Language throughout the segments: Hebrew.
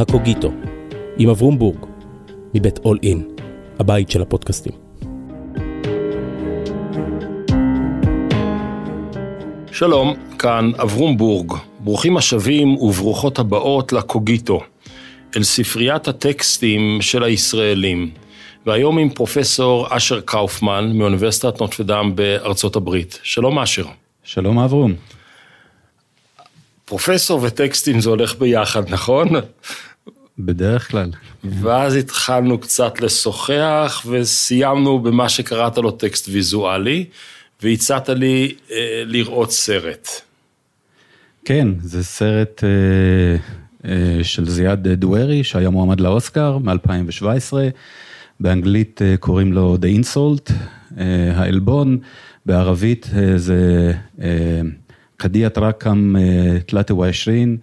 הקוגיטו, עם אברום בורג, מבית אול אין, הבית של הפודקאסטים. שלום, כאן אברום בורג. ברוכים השבים וברוכות הבאות לקוגיטו, אל ספריית הטקסטים של הישראלים. והיום עם פרופסור אשר קאופמן מאוניברסיטת נוטרדם בארצות הברית. שלום אשר. שלום אברום. פרופסור וטקסטים זה הולך ביחד, נכון? בדרך כלל. ואז התחלנו קצת לשוחח וסיימנו במה שקראת לו טקסט ויזואלי, והצעת לי אה, לראות סרט. כן, זה סרט אה, אה, של זיאד דוארי שהיה מועמד לאוסקר מ-2017. באנגלית אה, קוראים לו The Insult, אה, העלבון, בערבית אה, זה קדיאת רקם תלתה ועשרין,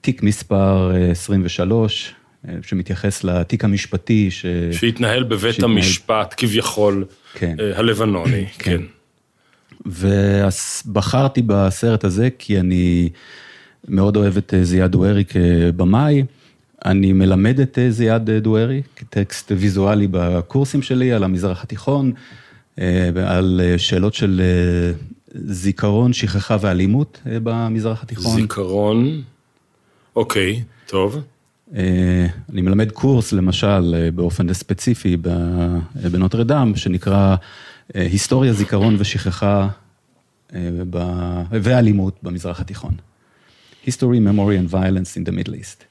תיק מספר 23, שמתייחס לתיק המשפטי ש... שהתנהל בבית שהתנהל... המשפט כביכול כן. הלבנוני, כן. כן. ובחרתי בסרט הזה כי אני מאוד אוהב את זיאד דוארי כבמאי. אני מלמד את אה, זיאד אה, דוארי כטקסט ויזואלי בקורסים שלי על המזרח התיכון, אה, על שאלות של זיכרון, שכחה ואלימות במזרח התיכון. זיכרון, אוקיי, טוב. אני מלמד קורס, למשל, באופן ספציפי בנוטרדם, שנקרא היסטוריה, זיכרון ושכחה ואלימות במזרח התיכון. History, Memory and Violence in the Middle East.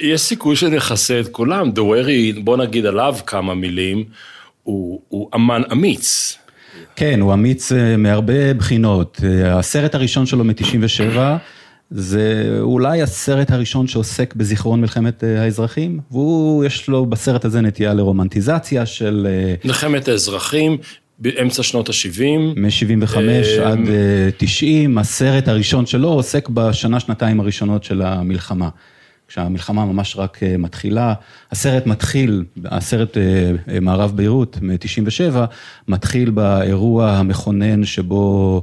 יש סיכוי שנכסה את כולם, דוורי, בוא נגיד עליו כמה מילים, הוא, הוא אמן אמיץ. כן, הוא אמיץ אה, מהרבה בחינות. אה, הסרט הראשון שלו מ-97, זה אולי הסרט הראשון שעוסק בזיכרון מלחמת אה, האזרחים, והוא, יש לו בסרט הזה נטייה לרומנטיזציה של... מלחמת האזרחים, באמצע שנות ה-70. מ-75 עד 90, הסרט הראשון שלו עוסק בשנה, שנתיים הראשונות של המלחמה. כשהמלחמה ממש רק אה, מתחילה, הסרט מתחיל, הסרט אה, אה, מערב ביירות מ-97, מתחיל באירוע המכונן שבו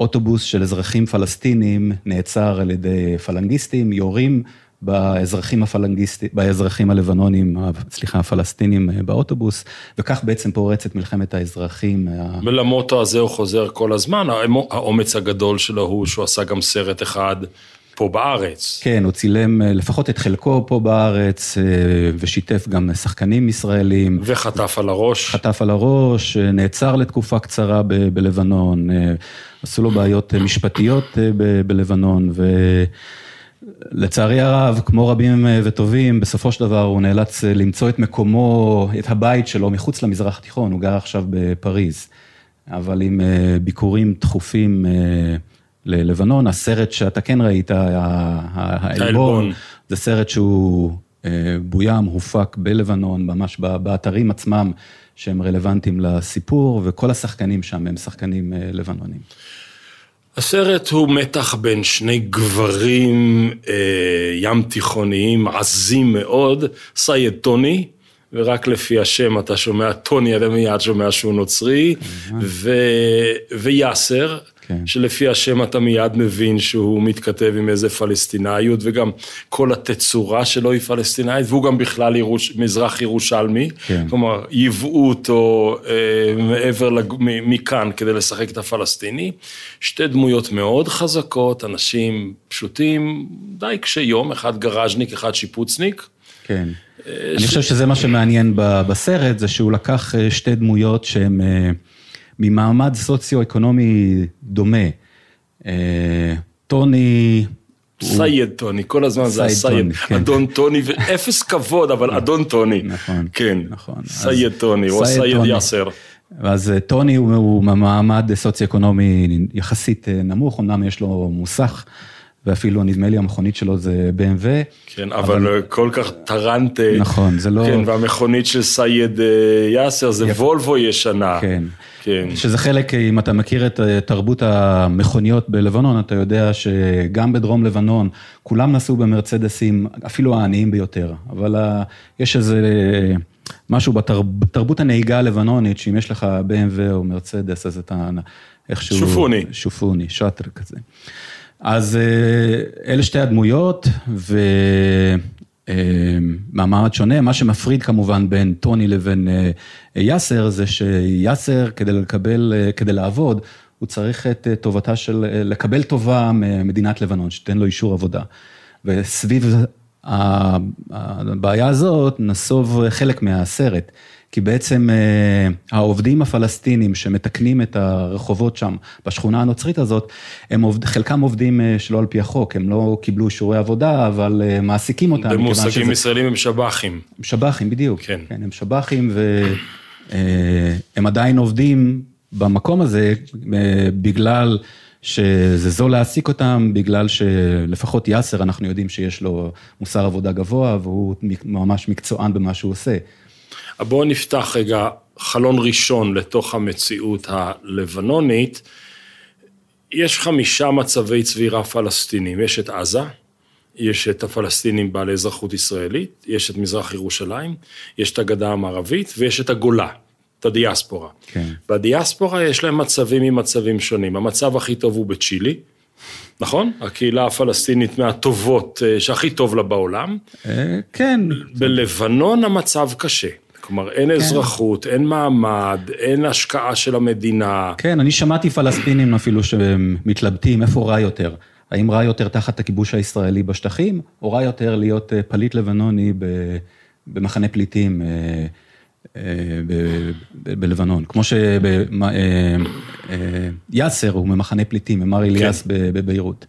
אוטובוס של אזרחים פלסטינים נעצר על ידי פלנגיסטים, יורים באזרחים הפלנגיסטים, באזרחים הלבנונים, סליחה, הפלסטינים באוטובוס, וכך בעצם פורצת מלחמת האזרחים. ולמוטו הזה הוא חוזר כל הזמן, האומץ הגדול שלו הוא שהוא עשה גם סרט אחד. פה בארץ. כן, הוא צילם אה, לפחות את חלקו פה בארץ, אה, ושיתף גם שחקנים ישראלים. וחטף על הראש. חטף על הראש, אה, נעצר לתקופה קצרה ב- בלבנון, עשו לו בעיות משפטיות ב- בלבנון, ולצערי הרב, כמו רבים וטובים, בסופו של דבר הוא נאלץ למצוא את מקומו, את הבית שלו מחוץ למזרח התיכון, הוא גר עכשיו בפריז, אבל עם ביקורים תכופים. ללבנון, הסרט שאתה כן ראית, העלבון, זה סרט שהוא אה, בוים, הופק בלבנון, ממש באתרים עצמם שהם רלוונטיים לסיפור, וכל השחקנים שם הם שחקנים אה, לבנונים. הסרט הוא מתח בין שני גברים אה, ים תיכוניים עזים מאוד, סייד טוני, ורק לפי השם אתה שומע טוני, אתה מיד שומע שהוא נוצרי, ו... ויאסר, כן. שלפי השם אתה מיד מבין שהוא מתכתב עם איזה פלסטינאיות, וגם כל התצורה שלו היא פלסטינאית, והוא גם בכלל ירוש, מזרח ירושלמי, כן. כלומר, ייבאו אותו אה, מעבר, לג... מכאן כדי לשחק את הפלסטיני. שתי דמויות מאוד חזקות, אנשים פשוטים, די קשי יום, אחד גראז'ניק, אחד שיפוצניק. כן. אני חושב שזה מה שמעניין בסרט, זה שהוא לקח אה, שתי דמויות שהן... אה, ממעמד סוציו-אקונומי דומה. אה, טוני... סייד טוני, כל הזמן זה הסייד, כן. אדון טוני, אפס כבוד, אבל אדון טוני. נכון, כן, נכון. סייד טוני, או סייד יאסר. אז טוני הוא ממעמד סוציו-אקונומי יחסית נמוך, אמנם יש לו מוסך. ואפילו נדמה לי המכונית שלו זה BMW. כן, אבל, אבל כל כך טרנטה. נכון, זה לא... כן, והמכונית של סייד יאסר זה יפ... וולבו ישנה. כן. כן. שזה חלק, אם אתה מכיר את אה, תרבות המכוניות בלבנון, אתה יודע שגם בדרום לבנון, כולם נסעו במרצדסים, אפילו העניים ביותר, אבל יש איזה משהו בתרב, בתרבות הנהיגה הלבנונית, שאם יש לך BMW או מרצדס, אז אתה איכשהו... שופוני. שופוני, שאטר כזה. אז אה, אלה שתי הדמויות, ומעמד שונה, מה שמפריד כמובן בין טוני לבין אה, יאסר, זה שיאסר כדי לקבל, אה, כדי לעבוד, הוא צריך את טובתה של, לקבל טובה ממדינת לבנון, שתיתן לו אישור עבודה. וסביב הבעיה הזאת נסוב חלק מהסרט. כי בעצם אה, העובדים הפלסטינים שמתקנים את הרחובות שם, בשכונה הנוצרית הזאת, הם עובד, חלקם עובדים אה, שלא על פי החוק, הם לא קיבלו אישורי עבודה, אבל אה, מעסיקים אותם. במושגים שזה... ישראלים הם שב"חים. שב"חים, בדיוק. כן. כן, הם שב"חים והם עדיין עובדים במקום הזה בגלל... שזה זול להעסיק אותם, בגלל שלפחות יאסר, אנחנו יודעים שיש לו מוסר עבודה גבוה, והוא ממש מקצוען במה שהוא עושה. בואו נפתח רגע חלון ראשון לתוך המציאות הלבנונית. יש חמישה מצבי צבירה פלסטינים, יש את עזה, יש את הפלסטינים בעלי אזרחות ישראלית, יש את מזרח ירושלים, יש את הגדה המערבית ויש את הגולה, את הדיאספורה. כן. בדיאספורה יש להם מצבים ממצבים שונים, המצב הכי טוב הוא בצ'ילי, נכון? הקהילה הפלסטינית מהטובות, אה, שהכי טוב לה בעולם. אה, כן. בלבנון המצב קשה. כלומר, אין כן. אזרחות, אין מעמד, אין השקעה של המדינה. כן, אני שמעתי פלסטינים אפילו שמתלבטים איפה רע יותר. האם רע יותר תחת הכיבוש הישראלי בשטחים, או רע יותר להיות אה, פליט לבנוני במחנה פליטים אה, אה, בלבנון. כמו שיאסר הוא ממחנה פליטים, ממר אליאס כן. בביירות.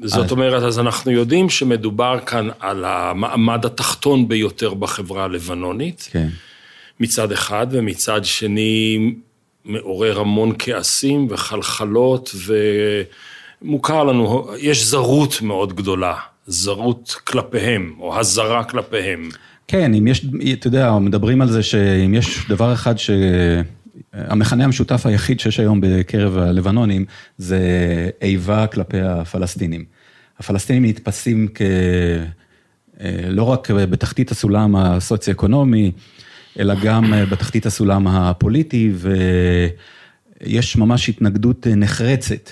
זאת אומרת, אז אנחנו יודעים שמדובר כאן על המעמד התחתון ביותר בחברה הלבנונית, כן. מצד אחד, ומצד שני מעורר המון כעסים וחלחלות, ומוכר לנו, יש זרות מאוד גדולה, זרות כלפיהם, או הזרה כלפיהם. כן, אם יש, אתה יודע, מדברים על זה שאם יש דבר אחד ש... המכנה המשותף היחיד שיש היום בקרב הלבנונים זה איבה כלפי הפלסטינים. הפלסטינים נתפסים כ... אה, לא רק בתחתית הסולם הסוציו-אקונומי, אלא גם בתחתית הסולם הפוליטי, ויש ממש התנגדות נחרצת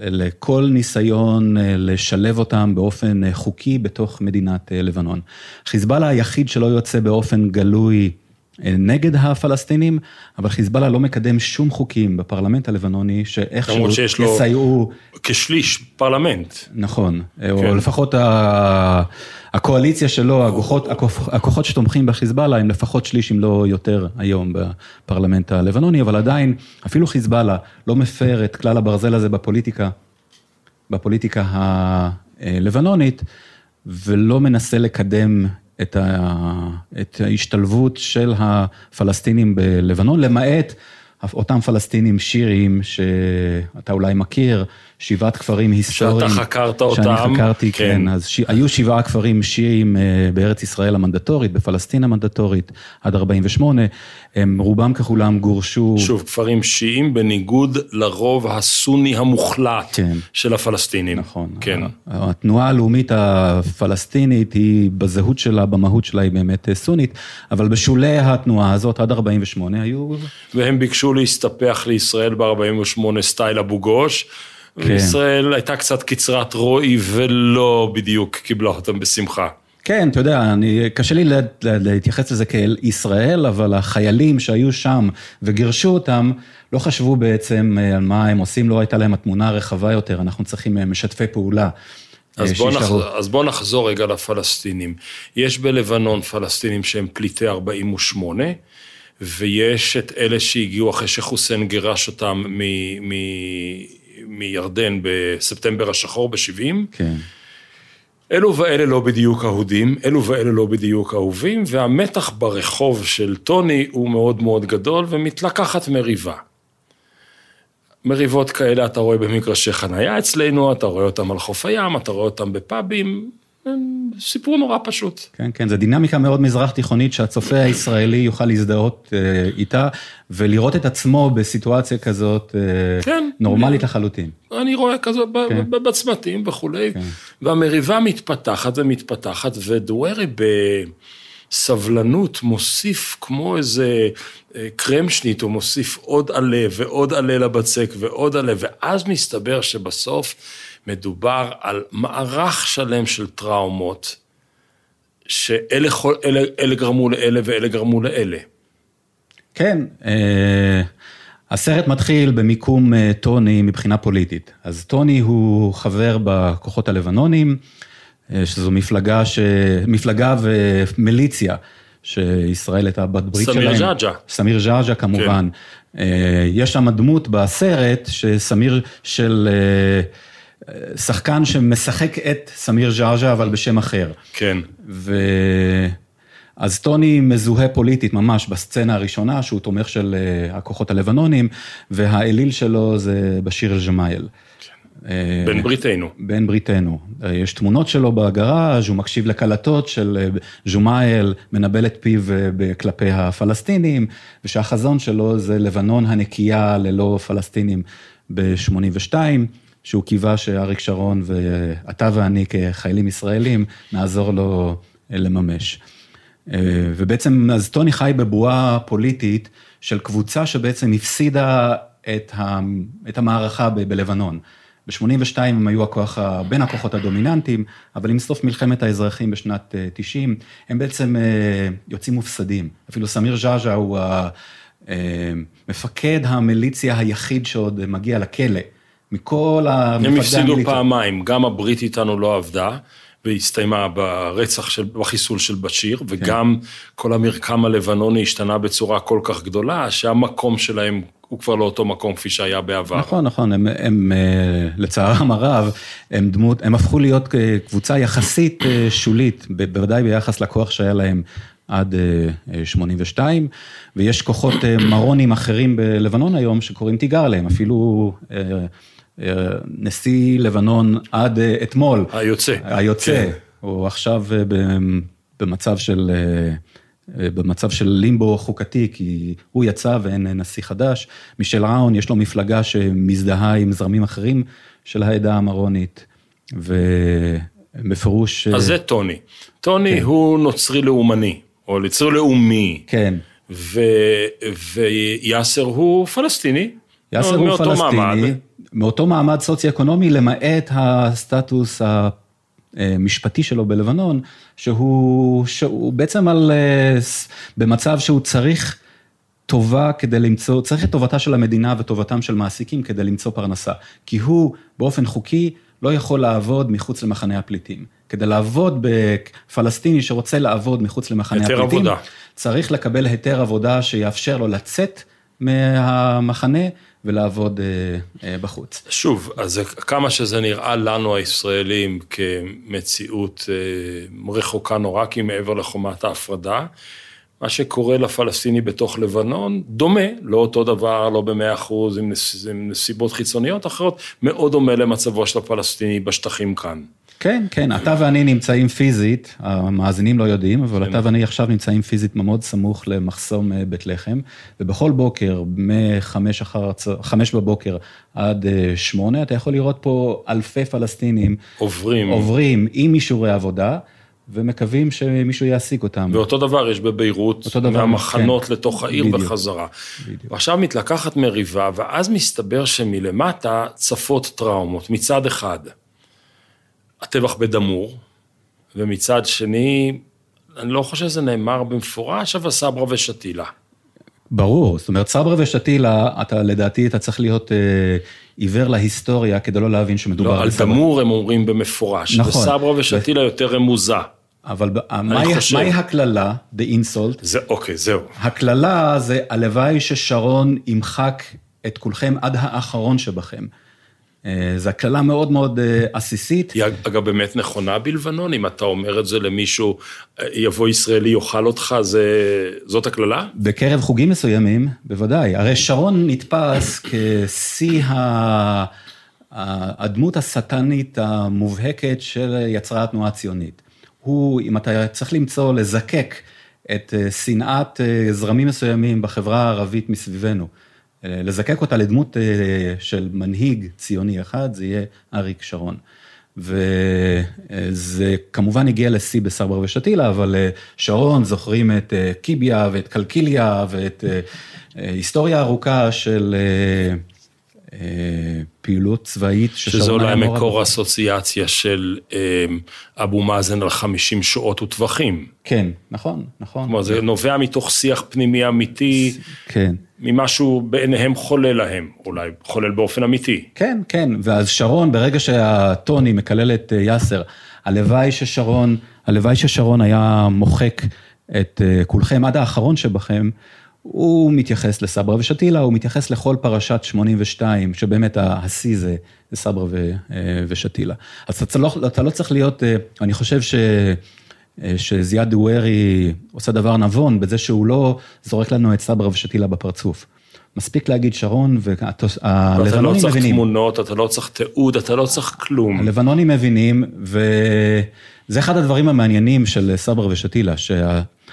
לכל ניסיון לשלב אותם באופן חוקי בתוך מדינת לבנון. חיזבאללה היחיד שלא יוצא באופן גלוי נגד הפלסטינים, אבל חיזבאללה לא מקדם שום חוקים בפרלמנט הלבנוני שאיכשהו יסייעו. כשליש פרלמנט. נכון, כן. או לפחות הקואליציה שלו, הכוחות, הכוחות שתומכים בחיזבאללה הם לפחות שליש אם לא יותר היום בפרלמנט הלבנוני, אבל עדיין אפילו חיזבאללה לא מפר את כלל הברזל הזה בפוליטיקה, בפוליטיקה הלבנונית, ולא מנסה לקדם את, ה, את ההשתלבות של הפלסטינים בלבנון, למעט אותם פלסטינים שיריים שאתה אולי מכיר, שבעת כפרים היסטוריים. שאתה חקרת אותם. שאני חקרתי, כן. כן. אז ש... היו שבעה כפרים שיעיים אה, בארץ ישראל המנדטורית, בפלסטין המנדטורית, עד 48. הם רובם ככולם גורשו. שוב, כפרים שיעים בניגוד לרוב הסוני המוחלט כן. של הפלסטינים. נכון. כן. התנועה הלאומית הפלסטינית היא בזהות שלה, במהות שלה היא באמת אה, סונית, אבל בשולי התנועה הזאת עד 48 היו... והם ביקשו להסתפח לישראל ב-48 סטייל אבו גוש. כן. וישראל הייתה קצת קצרת רואי ולא בדיוק קיבלה אותם בשמחה. כן, אתה יודע, אני, קשה לי לה, לה, להתייחס לזה כאל ישראל, אבל החיילים שהיו שם וגירשו אותם, לא חשבו בעצם אה, על מה הם עושים, לא הייתה להם התמונה הרחבה יותר, אנחנו צריכים אה, משתפי פעולה. אז בוא, נח... אז בוא נחזור רגע לפלסטינים. יש בלבנון פלסטינים שהם פליטי 48, ויש את אלה שהגיעו אחרי שחוסיין גירש אותם מ... מ... מירדן בספטמבר השחור ב-70. כן. אלו ואלה לא בדיוק אהודים, אלו ואלה לא בדיוק אהובים, והמתח ברחוב של טוני הוא מאוד מאוד גדול ומתלקחת מריבה. מריבות כאלה אתה רואה במגרשי חנייה אצלנו, אתה רואה אותם על חוף הים, אתה רואה אותם בפאבים, סיפור נורא פשוט. כן, כן, זו דינמיקה מאוד מזרח תיכונית שהצופה הישראלי יוכל להזדהות אה, איתה ולראות את עצמו בסיטואציה כזאת אה, כן, נורמלית אני, לחלוטין. אני רואה כזאת כן. בצמתים וכולי, כן. והמריבה מתפתחת ומתפתחת, ודוארי סבלנות מוסיף כמו איזה אה, קרמשנית, הוא מוסיף עוד עלה ועוד עלה לבצק ועוד עלה, ואז מסתבר שבסוף מדובר על מערך שלם של טראומות, שאלה אלה, אלה גרמו לאלה ואלה גרמו לאלה. כן, אה, הסרט מתחיל במיקום אה, טוני מבחינה פוליטית. אז טוני הוא חבר בכוחות הלבנונים, אה, שזו מפלגה, ש... מפלגה ומיליציה, שישראל הייתה בת ברית סמיר שלהם. סמיר ג'עג'ע. סמיר ג'עג'ע כמובן. כן. יש שם דמות בסרט, שסמיר של... שחקן שמשחק את סמיר ג'עג'ע, אבל בשם אחר. כן. ו... אז טוני מזוהה פוליטית ממש בסצנה הראשונה, שהוא תומך של אה, הכוחות הלבנונים, והאליל שלו זה בשיר אל-ג'מאייל. כן. בן בריתנו. בן בריתנו. אה, יש תמונות שלו בגראז', הוא מקשיב לקלטות של ג'ומאייל, מנבל את פיו כלפי הפלסטינים, ושהחזון שלו זה לבנון הנקייה ללא פלסטינים ב-82. שהוא קיווה שאריק שרון ואתה ואני כחיילים ישראלים נעזור לו לממש. אה, ובעצם אז טוני חי בבועה פוליטית של קבוצה שבעצם הפסידה את, ה, את המערכה ב, בלבנון. ב-82 הם היו הכוח, בין הכוחות הדומיננטיים, אבל עם סוף מלחמת האזרחים בשנת 90, אה, הם בעצם אה, יוצאים מופסדים. אפילו סמיר ז'אז'ה הוא מפקד המיליציה היחיד שעוד מגיע לכלא. מכל המפקדי המיליציה. הם הפסידו פעמיים, גם הברית איתנו לא עבדה, והסתיימה ברצח של, בחיסול של בשיר, כן. וגם כל המרקם הלבנוני השתנה בצורה כל כך גדולה, שהמקום שלהם הוא כבר לא אותו מקום כפי שהיה בעבר. נכון, נכון, הם, הם אה, לצערם הרב, הם דמות, הם הפכו להיות קבוצה יחסית אה, שולית, בוודאי ביחס לכוח שהיה להם עד 82, אה, ויש כוחות מרונים אחרים בלבנון היום שקוראים תיגר עליהם, אפילו נשיא לבנון עד אה, אתמול. היוצא. היוצא, כן. הוא עכשיו אה, במצב של, אה, במצב של לימבו חוקתי, כי הוא יצא ואין נשיא חדש. מישל ראון, יש לו מפלגה שמזדהה עם זרמים אחרים של העדה המרונית, ובפירוש... אז זה טוני. טוני כן. הוא נוצרי לאומני, או נוצרי לאומי. כן. ו... ויאסר הוא פלסטיני. יאסר הוא פלסטיני. מעמד. מאותו מעמד סוציו-אקונומי, למעט הסטטוס המשפטי שלו בלבנון, שהוא, שהוא בעצם על, במצב שהוא צריך טובה כדי למצוא, צריך את טובתה של המדינה וטובתם של מעסיקים כדי למצוא פרנסה. כי הוא באופן חוקי לא יכול לעבוד מחוץ למחנה הפליטים. כדי לעבוד בפלסטיני שרוצה לעבוד מחוץ למחנה הפליטים, עבודה. צריך לקבל היתר עבודה שיאפשר לו לצאת מהמחנה ולעבוד אה, אה, בחוץ. שוב, אז כמה שזה נראה לנו הישראלים כמציאות אה, רחוקה נורא, כי מעבר לחומת ההפרדה, מה שקורה לפלסטיני בתוך לבנון דומה, לא אותו דבר, לא במאה אחוז, עם נסיבות חיצוניות אחרות, מאוד דומה למצבו של הפלסטיני בשטחים כאן. כן, כן, אתה ואני נמצאים פיזית, המאזינים לא יודעים, אבל כן. אתה ואני עכשיו נמצאים פיזית מאוד סמוך למחסום אה, בית לחם, ובכל בוקר, מחמש אחר, חמש בבוקר עד אה, שמונה, אתה יכול לראות פה אלפי פלסטינים. עוברים. עוברים עם אישורי עבודה. ומקווים שמישהו יעסיק אותם. ואותו דבר יש בביירות, מהמחנות כן. לתוך העיר בדיוק, בחזרה. בדיוק. ועכשיו מתלקחת מריבה, ואז מסתבר שמלמטה צפות טראומות, מצד אחד. הטבח בדמור, ומצד שני, אני לא חושב שזה נאמר במפורש, אבל סברה ושתילה. ברור, זאת אומרת, סברה ושתילה, אתה לדעתי, אתה צריך להיות אה, עיוור להיסטוריה כדי לא להבין שמדובר לא, על סברה. על דמור הם אומרים במפורש, נכון. וסברה ושתילה ו... יותר רמוזה. אבל מהי חושב... הקללה, the insult? זה, אוקיי, זהו. הקללה זה, הלוואי ששרון ימחק את כולכם עד האחרון שבכם. אה, זו הקללה מאוד מאוד אה, עסיסית. היא אגב באמת נכונה בלבנון, אם אתה אומר את זה למישהו, אה, יבוא ישראלי יאכל אותך, זה, זאת הקללה? בקרב חוגים מסוימים, בוודאי. הרי שרון נתפס כשיא הדמות השטנית המובהקת של יצרה התנועה הציונית. הוא, אם אתה צריך למצוא, לזקק את שנאת זרמים מסוימים בחברה הערבית מסביבנו. לזקק אותה לדמות אה, של מנהיג ציוני אחד, זה יהיה אריק שרון. וזה כמובן הגיע לשיא בסברא ושתילה, אבל שרון זוכרים את קיביה ואת קלקיליה ואת היסטוריה ארוכה של פעילות צבאית שזה אולי מקור אסוציאציה של אבו מאזן על 50 שעות וטווחים. כן, נכון, נכון. כלומר, זה נובע מתוך שיח פנימי אמיתי. כן. ממשהו בעיניהם חולל להם, אולי חולל באופן אמיתי. כן, כן, ואז שרון, ברגע שהטוני מקלל את יאסר, הלוואי ששרון, הלוואי ששרון היה מוחק את כולכם עד האחרון שבכם, הוא מתייחס לסברה ושתילה, הוא מתייחס לכל פרשת 82, שבאמת השיא זה, זה סברה ו, ושתילה. אז אתה לא, אתה לא צריך להיות, אני חושב ש... שזיאד דווירי עושה דבר נבון בזה שהוא לא זורק לנו את סברה ושתילה בפרצוף. מספיק להגיד שרון והלבנונים מבינים. אתה לא צריך מבינים. תמונות, אתה לא צריך תיעוד, אתה לא צריך כלום. הלבנונים מבינים, וזה אחד הדברים המעניינים של סברה ושתילה,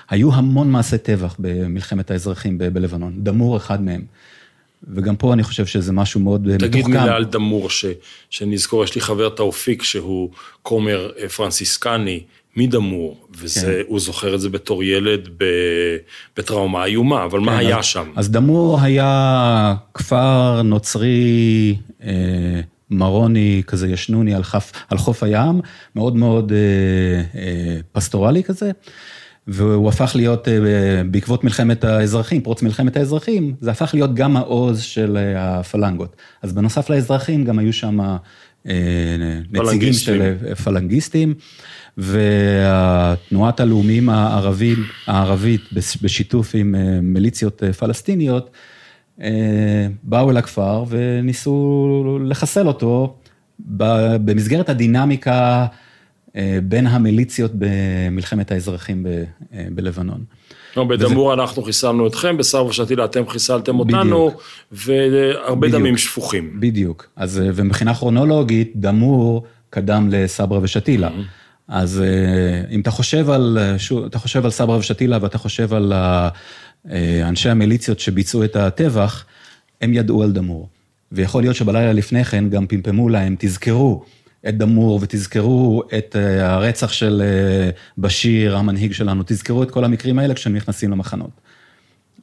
שהיו המון מעשי טבח במלחמת האזרחים בלבנון, דמור אחד מהם. וגם פה אני חושב שזה משהו מאוד מתוחכם. תגיד מילה על דמור, ש, שנזכור, יש לי חבר תאופיק שהוא כומר פרנסיסקני, מדמור, והוא כן. זוכר את זה בתור ילד בטראומה איומה, אבל כן, מה היה שם? אז דמור היה כפר נוצרי אה, מרוני כזה ישנוני על, חף, על חוף הים, מאוד מאוד אה, אה, פסטורלי כזה. והוא הפך להיות, בעקבות מלחמת האזרחים, פרוץ מלחמת האזרחים, זה הפך להיות גם העוז של הפלנגות. אז בנוסף לאזרחים גם היו שם נציגים של פלנגיסטים. ותנועת הלאומיים הערבים, הערבית בשיתוף עם אה, מיליציות אה, פלסטיניות, אה, באו אל הכפר וניסו לחסל אותו במסגרת הדינמיקה בין המיליציות במלחמת האזרחים בלבנון. לא, בדמור וזה... אנחנו חיסלנו אתכם, בשר ושתילה אתם חיסלתם אותנו, בדיוק. והרבה בדיוק. דמים שפוכים. בדיוק, אז ומבחינה כרונולוגית, דמור קדם לסברה ושתילה. Mm-hmm. אז אה, אם אתה חושב על, אתה חושב על סברה ושתילה ואתה חושב על אה, אנשי המיליציות שביצעו את הטבח, הם ידעו על דמור. ויכול להיות שבלילה לפני כן גם פמפמו להם, תזכרו את דמור ותזכרו את אה, הרצח של בשיר, המנהיג שלנו, תזכרו את כל המקרים האלה כשהם נכנסים למחנות.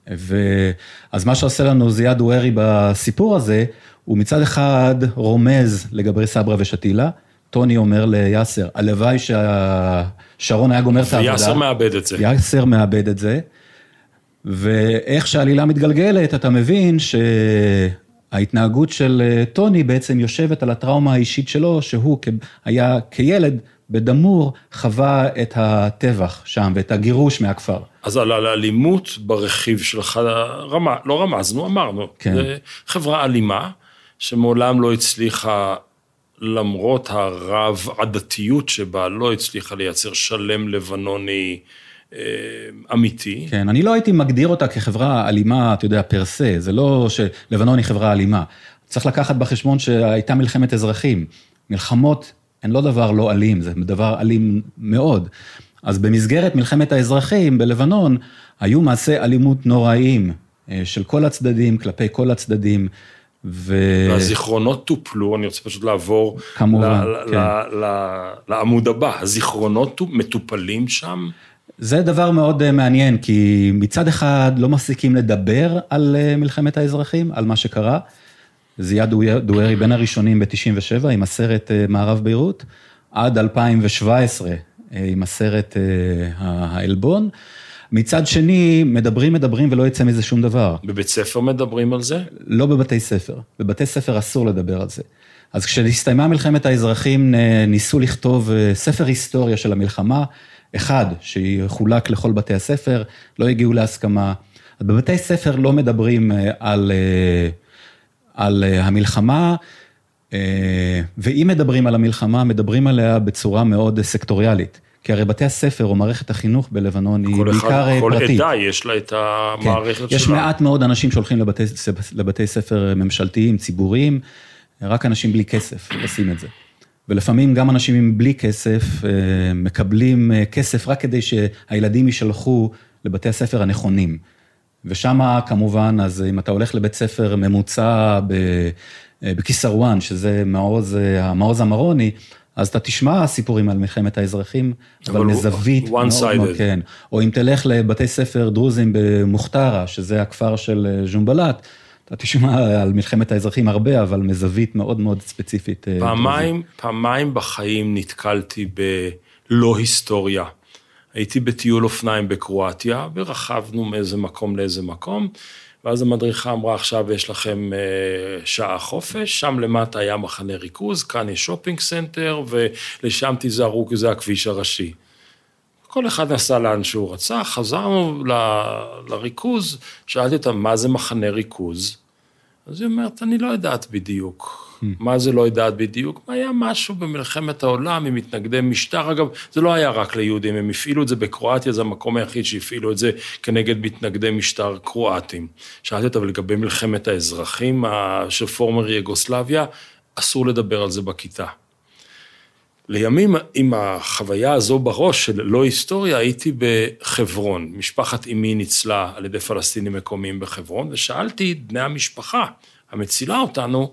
ואז מה שעושה לנו זיאד וורי בסיפור הזה, הוא מצד אחד רומז לגבי סברה ושתילה, טוני אומר ליאסר, הלוואי ששרון היה גומר את העבודה. ויאסר מאבד את זה. יאסר מאבד את זה, ואיך שהעלילה מתגלגלת, אתה מבין שההתנהגות של אה, טוני בעצם יושבת על הטראומה האישית שלו, שהוא היה כילד בדמור, חווה את הטבח שם ואת הגירוש מהכפר. אז על האלימות ברכיב שלך, רמה, לא רמזנו, אמרנו. כן. חברה אלימה, שמעולם לא הצליחה למרות הרב עדתיות שבה לא הצליחה לייצר שלם לבנוני אמיתי. כן, אני לא הייתי מגדיר אותה כחברה אלימה, אתה יודע, פר סה, זה לא שלבנון היא חברה אלימה. צריך לקחת בחשבון שהייתה מלחמת אזרחים. מלחמות הן לא דבר לא אלים, זה דבר אלים מאוד. אז במסגרת מלחמת האזרחים בלבנון, היו מעשי אלימות נוראיים אה, של כל הצדדים, כלפי כל הצדדים. ו... והזיכרונות טופלו, אני רוצה פשוט לעבור כמובן, ל- כן. ל- ל- לעמוד הבא, הזיכרונות מטופלים שם? זה דבר מאוד אה, מעניין, כי מצד אחד לא מפסיקים לדבר על אה, מלחמת האזרחים, על מה שקרה. זיאד דוארי בין הראשונים ב-97 עם הסרט אה, מערב ביירות, עד 2017 עם הסרט העלבון. מצד שני, מדברים, מדברים ולא יצא מזה שום דבר. בבית ספר מדברים על זה? לא בבתי ספר. בבתי ספר אסור לדבר על זה. אז כשהסתיימה מלחמת האזרחים, ניסו לכתוב ספר היסטוריה של המלחמה, אחד, שיחולק לכל בתי הספר, לא הגיעו להסכמה. בבתי ספר לא מדברים אה, על, אה, על המלחמה, ואם מדברים על המלחמה, מדברים עליה בצורה מאוד סקטוריאלית. כי הרי בתי הספר או מערכת החינוך בלבנון היא בעיקר אחד, כל פרטית. כל עדה יש לה את המערכת כן. שלה. יש מעט מאוד אנשים שהולכים לבתי, לבתי ספר ממשלתיים, ציבוריים, רק אנשים בלי כסף עושים את זה. ולפעמים גם אנשים עם בלי כסף אה, מקבלים אה, כסף רק כדי שהילדים יישלחו לבתי הספר הנכונים. ושם כמובן, אז אם אתה הולך לבית ספר ממוצע אה, בכיסרואן, שזה מעוז, המעוז המרוני, אז אתה תשמע סיפורים על מלחמת האזרחים, אבל, אבל מזווית one sided. מאוד, כן. או אם תלך לבתי ספר דרוזים במוכתרה, שזה הכפר של אה, ז'ומבלט, אתה תשמע על מלחמת האזרחים הרבה, אבל מזווית מאוד מאוד ספציפית. אה, פעמיים. פעמיים בחיים נתקלתי בלא היסטוריה. הייתי בטיול אופניים בקרואטיה, ורכבנו מאיזה מקום לאיזה מקום, ואז המדריכה אמרה, עכשיו יש לכם אה, שעה חופש, שם למטה היה מחנה ריכוז, כאן יש shopping center, ולשם תיזהרו כי זה הכביש הראשי. כל אחד נסע לאן שהוא רצה, חזרנו ל, לריכוז, שאלתי אותם, מה זה מחנה ריכוז? אז היא אומרת, אני לא יודעת בדיוק. מה זה לא יודעת בדיוק? היה משהו במלחמת העולם עם מתנגדי משטר. אגב, זה לא היה רק ליהודים, הם הפעילו את זה בקרואטיה, זה המקום היחיד שהפעילו את זה כנגד מתנגדי משטר קרואטים. שאלתי אותה, לגבי מלחמת האזרחים של פורמר יוגוסלביה, אסור לדבר על זה בכיתה. לימים, עם החוויה הזו בראש של לא היסטוריה, הייתי בחברון. משפחת אמי ניצלה על ידי פלסטינים מקומיים בחברון, ושאלתי את בני המשפחה המצילה אותנו,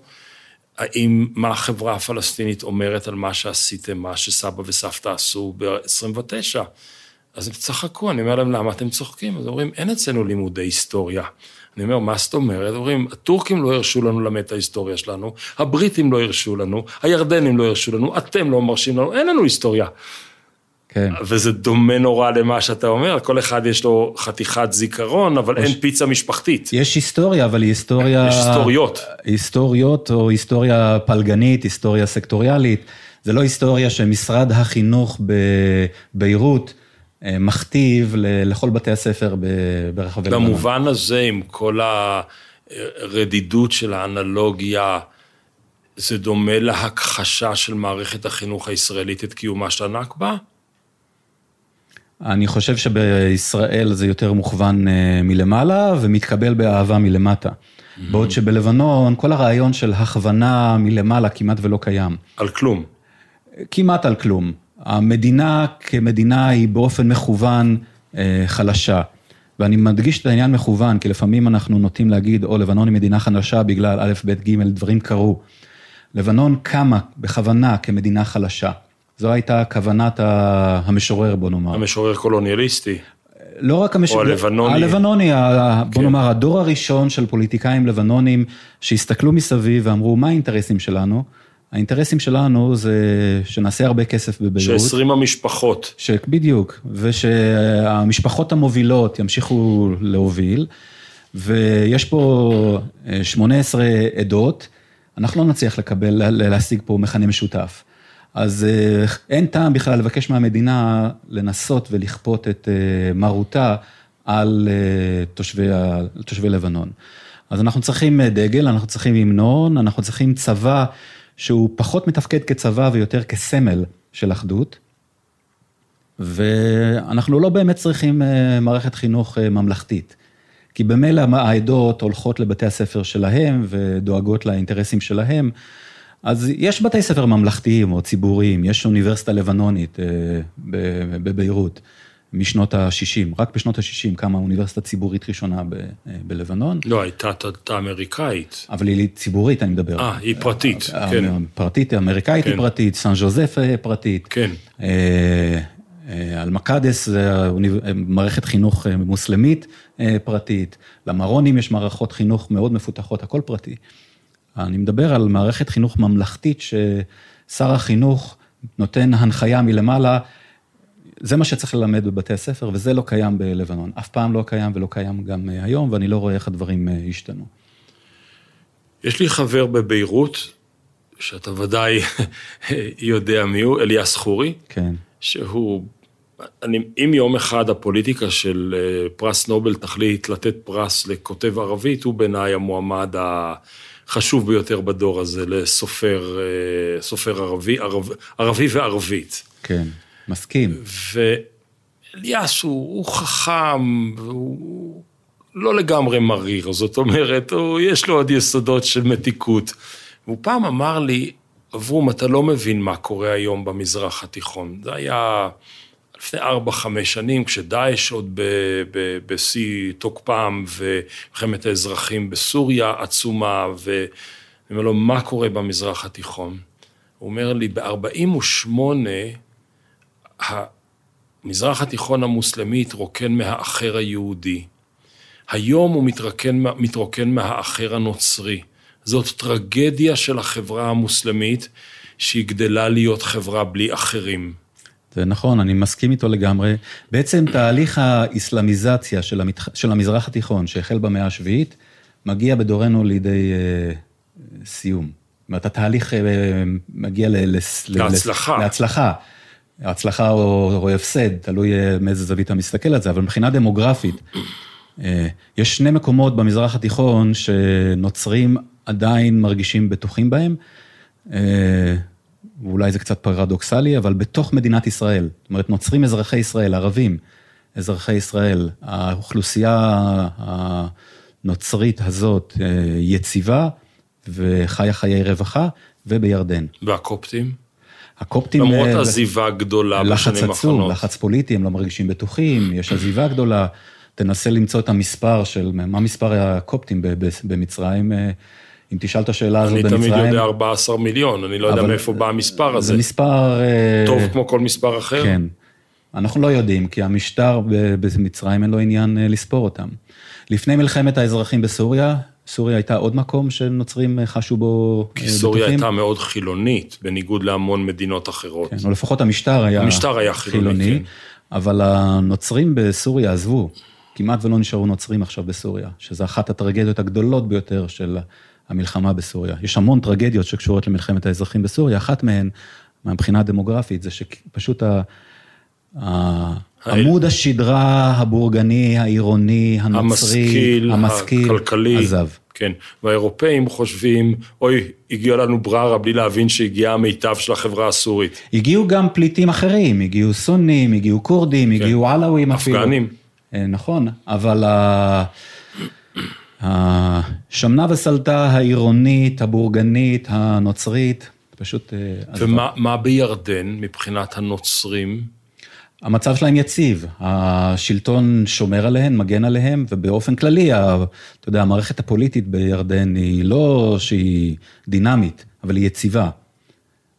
האם, מה החברה הפלסטינית אומרת על מה שעשיתם, מה שסבא וסבתא עשו ב-29? אז הם צחקו, אני אומר להם, למה אתם צוחקים? אז אומרים, אין אצלנו לימודי היסטוריה. אני אומר, מה זאת אומרת? אומרים, הטורקים לא הרשו לנו ללמד את ההיסטוריה שלנו, הבריטים לא הרשו לנו, הירדנים לא הרשו לנו, אתם לא מרשים לנו, אין לנו היסטוריה. כן. וזה דומה נורא למה שאתה אומר, כל אחד יש לו חתיכת זיכרון, אבל יש... אין פיצה משפחתית. יש היסטוריה, אבל היא היסטוריה... יש היסטוריות. היסטוריות, או היסטוריה פלגנית, היסטוריה סקטוריאלית. זה לא היסטוריה שמשרד החינוך בביירות מכתיב לכל בתי הספר ברחבי... במובן הזה, עם כל הרדידות של האנלוגיה, זה דומה להכחשה של מערכת החינוך הישראלית את קיומה של הנכבה? אני חושב שבישראל זה יותר מוכוון אה, מלמעלה ומתקבל באהבה מלמטה. Mm-hmm. בעוד שבלבנון כל הרעיון של הכוונה מלמעלה כמעט ולא קיים. על כלום. כמעט על כלום. המדינה כמדינה היא באופן מכוון אה, חלשה. ואני מדגיש את העניין מכוון, כי לפעמים אנחנו נוטים להגיד, או לבנון היא מדינה חלשה בגלל א', ב', ג', דברים קרו. לבנון קמה בכוונה כמדינה חלשה. זו הייתה כוונת המשורר, בוא נאמר. המשורר קולוניאליסטי. לא רק המשורר, או הלבנוני. הלבנוני, בוא כן. נאמר, הדור הראשון של פוליטיקאים לבנונים שהסתכלו מסביב ואמרו, מה האינטרסים שלנו? האינטרסים שלנו זה שנעשה הרבה כסף בביירות. ש-20 המשפחות. ש... בדיוק, ושהמשפחות המובילות ימשיכו להוביל, ויש פה 18 עדות, אנחנו לא נצליח לקבל, להשיג פה מכנה משותף. אז אה, אין טעם בכלל לבקש מהמדינה לנסות ולכפות את אה, מרותה על אה, תושבי, תושבי לבנון. אז אנחנו צריכים דגל, אנחנו צריכים המנון, אנחנו צריכים צבא שהוא פחות מתפקד כצבא ויותר כסמל של אחדות. ואנחנו לא באמת צריכים מערכת חינוך ממלכתית. כי במילא העדות הולכות לבתי הספר שלהם ודואגות לאינטרסים שלהם. אז יש בתי ספר ממלכתיים או ציבוריים, יש אוניברסיטה לבנונית אה, בביירות משנות ה-60, רק בשנות ה-60 קמה אוניברסיטה ציבורית ראשונה ב- אה, בלבנון. לא, הייתה את האמריקאית. אבל היא ציבורית, אני מדבר. אה, היא פרטית, אה, כן. פרטית, אמריקאית כן. היא פרטית, סן ז'וזף פרטית. כן. אלמקדס זה מערכת חינוך מוסלמית פרטית, למרונים יש מערכות חינוך מאוד מפותחות, הכל פרטי. אני מדבר על מערכת חינוך ממלכתית ששר החינוך נותן הנחיה מלמעלה, זה מה שצריך ללמד בבתי הספר, וזה לא קיים בלבנון. אף פעם לא קיים ולא קיים גם אה, היום, ואני לא רואה איך הדברים אה, השתנו. יש לי חבר בביירות, שאתה ודאי יודע מי הוא, אליאס חורי. כן. שהוא, אני, אם יום אחד הפוליטיקה של אה, פרס נובל תחליט לתת פרס לכותב ערבית, הוא בעיניי המועמד ה... חשוב ביותר בדור הזה לסופר סופר ערבי, ערב, ערבי וערבית. כן, מסכים. ואליאס הוא, הוא חכם, והוא לא לגמרי מריר, זאת אומרת, הוא, יש לו עוד יסודות של מתיקות. והוא פעם אמר לי, אברום, אתה לא מבין מה קורה היום במזרח התיכון. זה היה לפני ארבע, חמש שנים, כשדאעש עוד בשיא תוקפם, ומלחמת האזרחים בסוריה עצומה, ואני אומר לו, מה קורה במזרח התיכון? הוא אומר לי, ב-48' המזרח התיכון המוסלמי התרוקן מהאחר היהודי. היום הוא מתרוקן, מתרוקן מהאחר הנוצרי. זאת טרגדיה של החברה המוסלמית, שהיא גדלה להיות חברה בלי אחרים. זה נכון, אני מסכים איתו לגמרי. בעצם תהליך האסלאמיזציה של, המתח... של המזרח התיכון, שהחל במאה השביעית, מגיע בדורנו לידי אה, סיום. זאת אומרת, התהליך אה, מגיע ל... להצלחה. להצלחה. הצלחה או, או הפסד, תלוי אה, מאיזה זווית אתה מסתכל על זה, אבל מבחינה דמוגרפית, אה, יש שני מקומות במזרח התיכון שנוצרים עדיין מרגישים בטוחים בהם. אה, ואולי זה קצת פרדוקסלי, אבל בתוך מדינת ישראל, זאת אומרת, נוצרים אזרחי ישראל, ערבים, אזרחי ישראל, האוכלוסייה הנוצרית הזאת יציבה וחיה חיי רווחה, ובירדן. והקופטים? הקופטים... למרות uh, עזיבה גדולה בשנים האחרונות. לחץ פוליטי, הם לא מרגישים בטוחים, יש עזיבה גדולה. תנסה למצוא את המספר של, מה מספר הקופטים במצרים, אה, אם תשאל את השאלה הזאת במצרים. אני תמיד יודע 14 מיליון, אני לא יודע מאיפה בא המספר הזה. זה מספר... אה, טוב כמו כל מספר אחר? כן. אנחנו לא יודעים, כי המשטר במצרים אין לו עניין לספור אותם. לפני מלחמת האזרחים בסוריה, סוריה הייתה עוד מקום שנוצרים חשו בו בטוחים? כי סוריה. הייתה מאוד חילונית, בניגוד להמון מדינות אחרות. כן, או לפחות המשטר היה, המשטר היה חילוני, חילוני כן. אבל הנוצרים בסוריה עזבו, כמעט ולא נשארו נוצרים עכשיו בסוריה, שזו אחת הטרגדיות הגדולות ביותר של המלחמה בסוריה. יש המון טרגדיות שקשורות למלחמת האזרחים בסוריה, אחת מהן, מהבחינה הדמוגרפית, זה שפשוט ה... עמוד השדרה הבורגני, העירוני, הנוצרי, המשכיל, המשכיל, הכלכלי, עזב. כן, והאירופאים חושבים, אוי, הגיע לנו בררה בלי להבין שהגיע המיטב של החברה הסורית. הגיעו גם פליטים אחרים, הגיעו סונים, הגיעו כורדים, כן. הגיעו עלאווים אפילו. אפגנים. אה, נכון, אבל השמנה וסלטה העירונית, הבורגנית, הנוצרית, פשוט... אה, ומה בירדן מבחינת הנוצרים? המצב שלהם יציב, השלטון שומר עליהם, מגן עליהם, ובאופן כללי, אתה יודע, המערכת הפוליטית בירדן היא לא שהיא דינמית, אבל היא יציבה.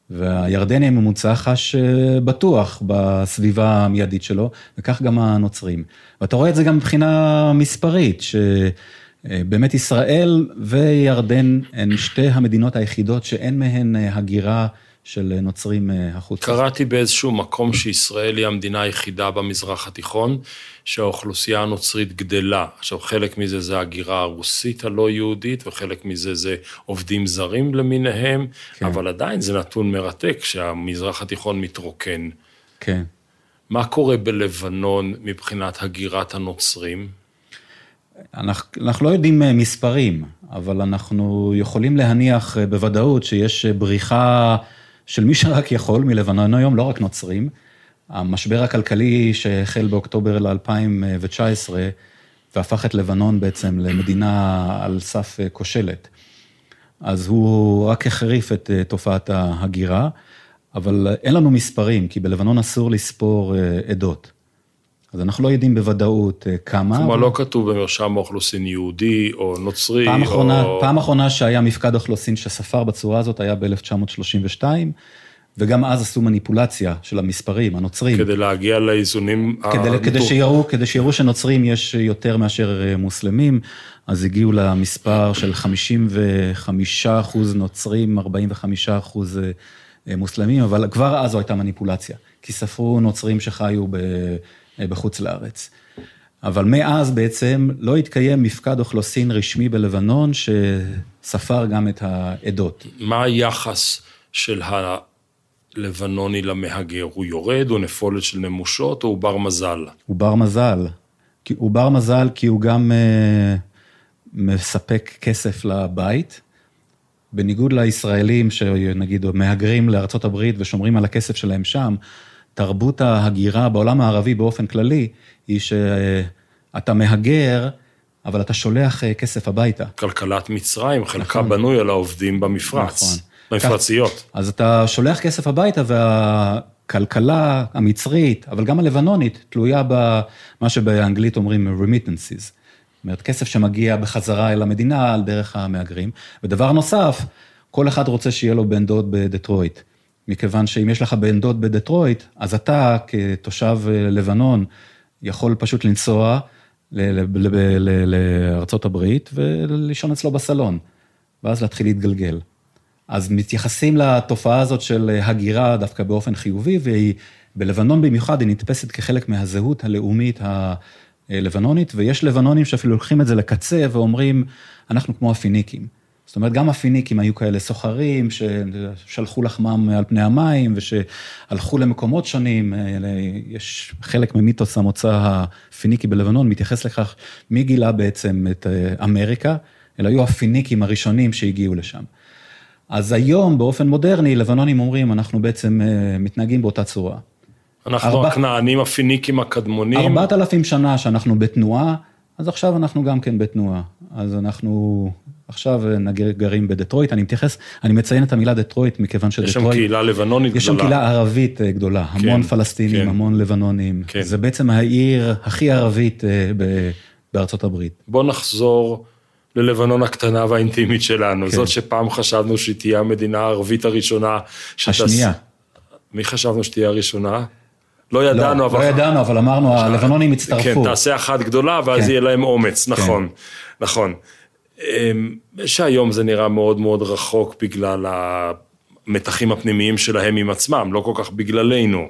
והירדני הממוצע חש אה, בטוח בסביבה המיידית שלו, וכך גם הנוצרים. ואתה רואה את זה גם מבחינה מספרית, שבאמת ישראל וירדן הן שתי המדינות היחידות שאין מהן אה, הגירה של נוצרים אה, החוצה. קראתי באיזשהו מקום שישראל היא המדינה היחידה במזרח התיכון, שהאוכלוסייה הנוצרית גדלה. עכשיו, חלק מזה זה הגירה הרוסית הלא יהודית, וחלק מזה זה עובדים זרים למיניהם, כן. אבל עדיין זה נתון מרתק שהמזרח התיכון מתרוקן. כן. מה קורה בלבנון מבחינת הגירת הנוצרים? אנחנו, אנחנו לא יודעים אה, מספרים, אבל אנחנו יכולים להניח אה, בוודאות שיש בריחה של מי שרק יכול מלבנון היום, לא רק נוצרים. המשבר הכלכלי שהחל באוקטובר ל-2019 והפך את לבנון בעצם למדינה על סף אה, כושלת. אז הוא רק החריף את אה, תופעת ההגירה, אבל אין לנו מספרים, כי בלבנון אסור לספור אה, עדות. אז אנחנו לא יודעים בוודאות אה, כמה. כלומר, אבל... לא כתוב במרשם האוכלוסין יהודי או נוצרי פעם או... אחרונה, פעם אחרונה שהיה מפקד אוכלוסין שספר בצורה הזאת היה ב-1932, וגם אז עשו מניפולציה של המספרים, הנוצרים. כדי להגיע לאיזונים... כדי, הנטור... כדי, שיראו, כדי שיראו שנוצרים יש יותר מאשר אה, מוסלמים, אז הגיעו למספר של 55 אחוז נוצרים, 45 אחוז אה, מוסלמים, אבל כבר אז זו הייתה מניפולציה, כי ספרו נוצרים שחיו ב... אה, בחוץ לארץ. אבל מאז בעצם לא התקיים מפקד אוכלוסין רשמי בלבנון שספר גם את העדות. מה היחס של הלבנוני למהגר? הוא יורד, הוא נפולת של נמושות או הוא בר מזל? הוא בר מזל. הוא בר מזל כי הוא גם uh, מספק כסף לבית. בניגוד לישראלים שנגיד מהגרים לארה"ב ושומרים על הכסף שלהם שם, תרבות ההגירה בעולם הערבי באופן כללי, היא שאתה מהגר, אבל אתה שולח אה, כסף הביתה. כלכלת מצרים, חלקה נכון. בנוי על העובדים במפרץ, נכון. במפרציות. אז אתה שולח כסף הביתה והכלכלה המצרית, אבל גם הלבנונית, תלויה במה שבאנגלית אומרים remittances. זאת אומרת, כסף שמגיע בחזרה אל המדינה על דרך המהגרים. ודבר נוסף, כל אחד רוצה שיהיה לו בן דוד בדטרויט. מכיוון שאם יש לך בן דוד בדטרויט, אז אתה כתושב לבנון יכול פשוט לנסוע לארצות הברית ולישון אצלו בסלון, ואז להתחיל להתגלגל. אז מתייחסים לתופעה הזאת של הגירה דווקא באופן חיובי, והיא בלבנון במיוחד, היא נתפסת כחלק מהזהות הלאומית הלבנונית, ויש לבנונים שאפילו לוקחים את זה לקצה ואומרים, אנחנו כמו הפיניקים. זאת אומרת, גם הפיניקים היו כאלה סוחרים, ששלחו לחמם על פני המים, ושהלכו למקומות שונים. יש חלק ממיתוס המוצא הפיניקי בלבנון, מתייחס לכך מי גילה בעצם את אמריקה, אלה היו הפיניקים הראשונים שהגיעו לשם. אז היום, באופן מודרני, לבנונים אומרים, אנחנו בעצם מתנהגים באותה צורה. אנחנו ארבע... הכנענים הפיניקים הקדמונים. ארבעת אלפים שנה שאנחנו בתנועה, אז עכשיו אנחנו גם כן בתנועה. אז אנחנו עכשיו גרים בדטרויט, אני מתייחס, אני מציין את המילה דטרויט מכיוון שדטרויט... יש שם קהילה לבנונית גדולה. יש שם קהילה ערבית אה, גדולה, כן, המון פלסטינים, כן. המון לבנונים. כן. זה בעצם העיר הכי ערבית אה, בארצות הברית. בוא נחזור ללבנון הקטנה והאינטימית שלנו, כן. זאת שפעם חשבנו שהיא תהיה המדינה הערבית הראשונה. שתס... השנייה. מי חשבנו שתהיה הראשונה? לא ידענו, לא, אבל... לא ידענו, אבל אמרנו, הלבנונים הצטרפו. כן, תעשה אחת גדולה, ואז כן. יהיה להם אומץ, נכון, כן. נכון. אמ, שהיום זה נראה מאוד מאוד רחוק בגלל המתחים הפנימיים שלהם עם עצמם, לא כל כך בגללנו.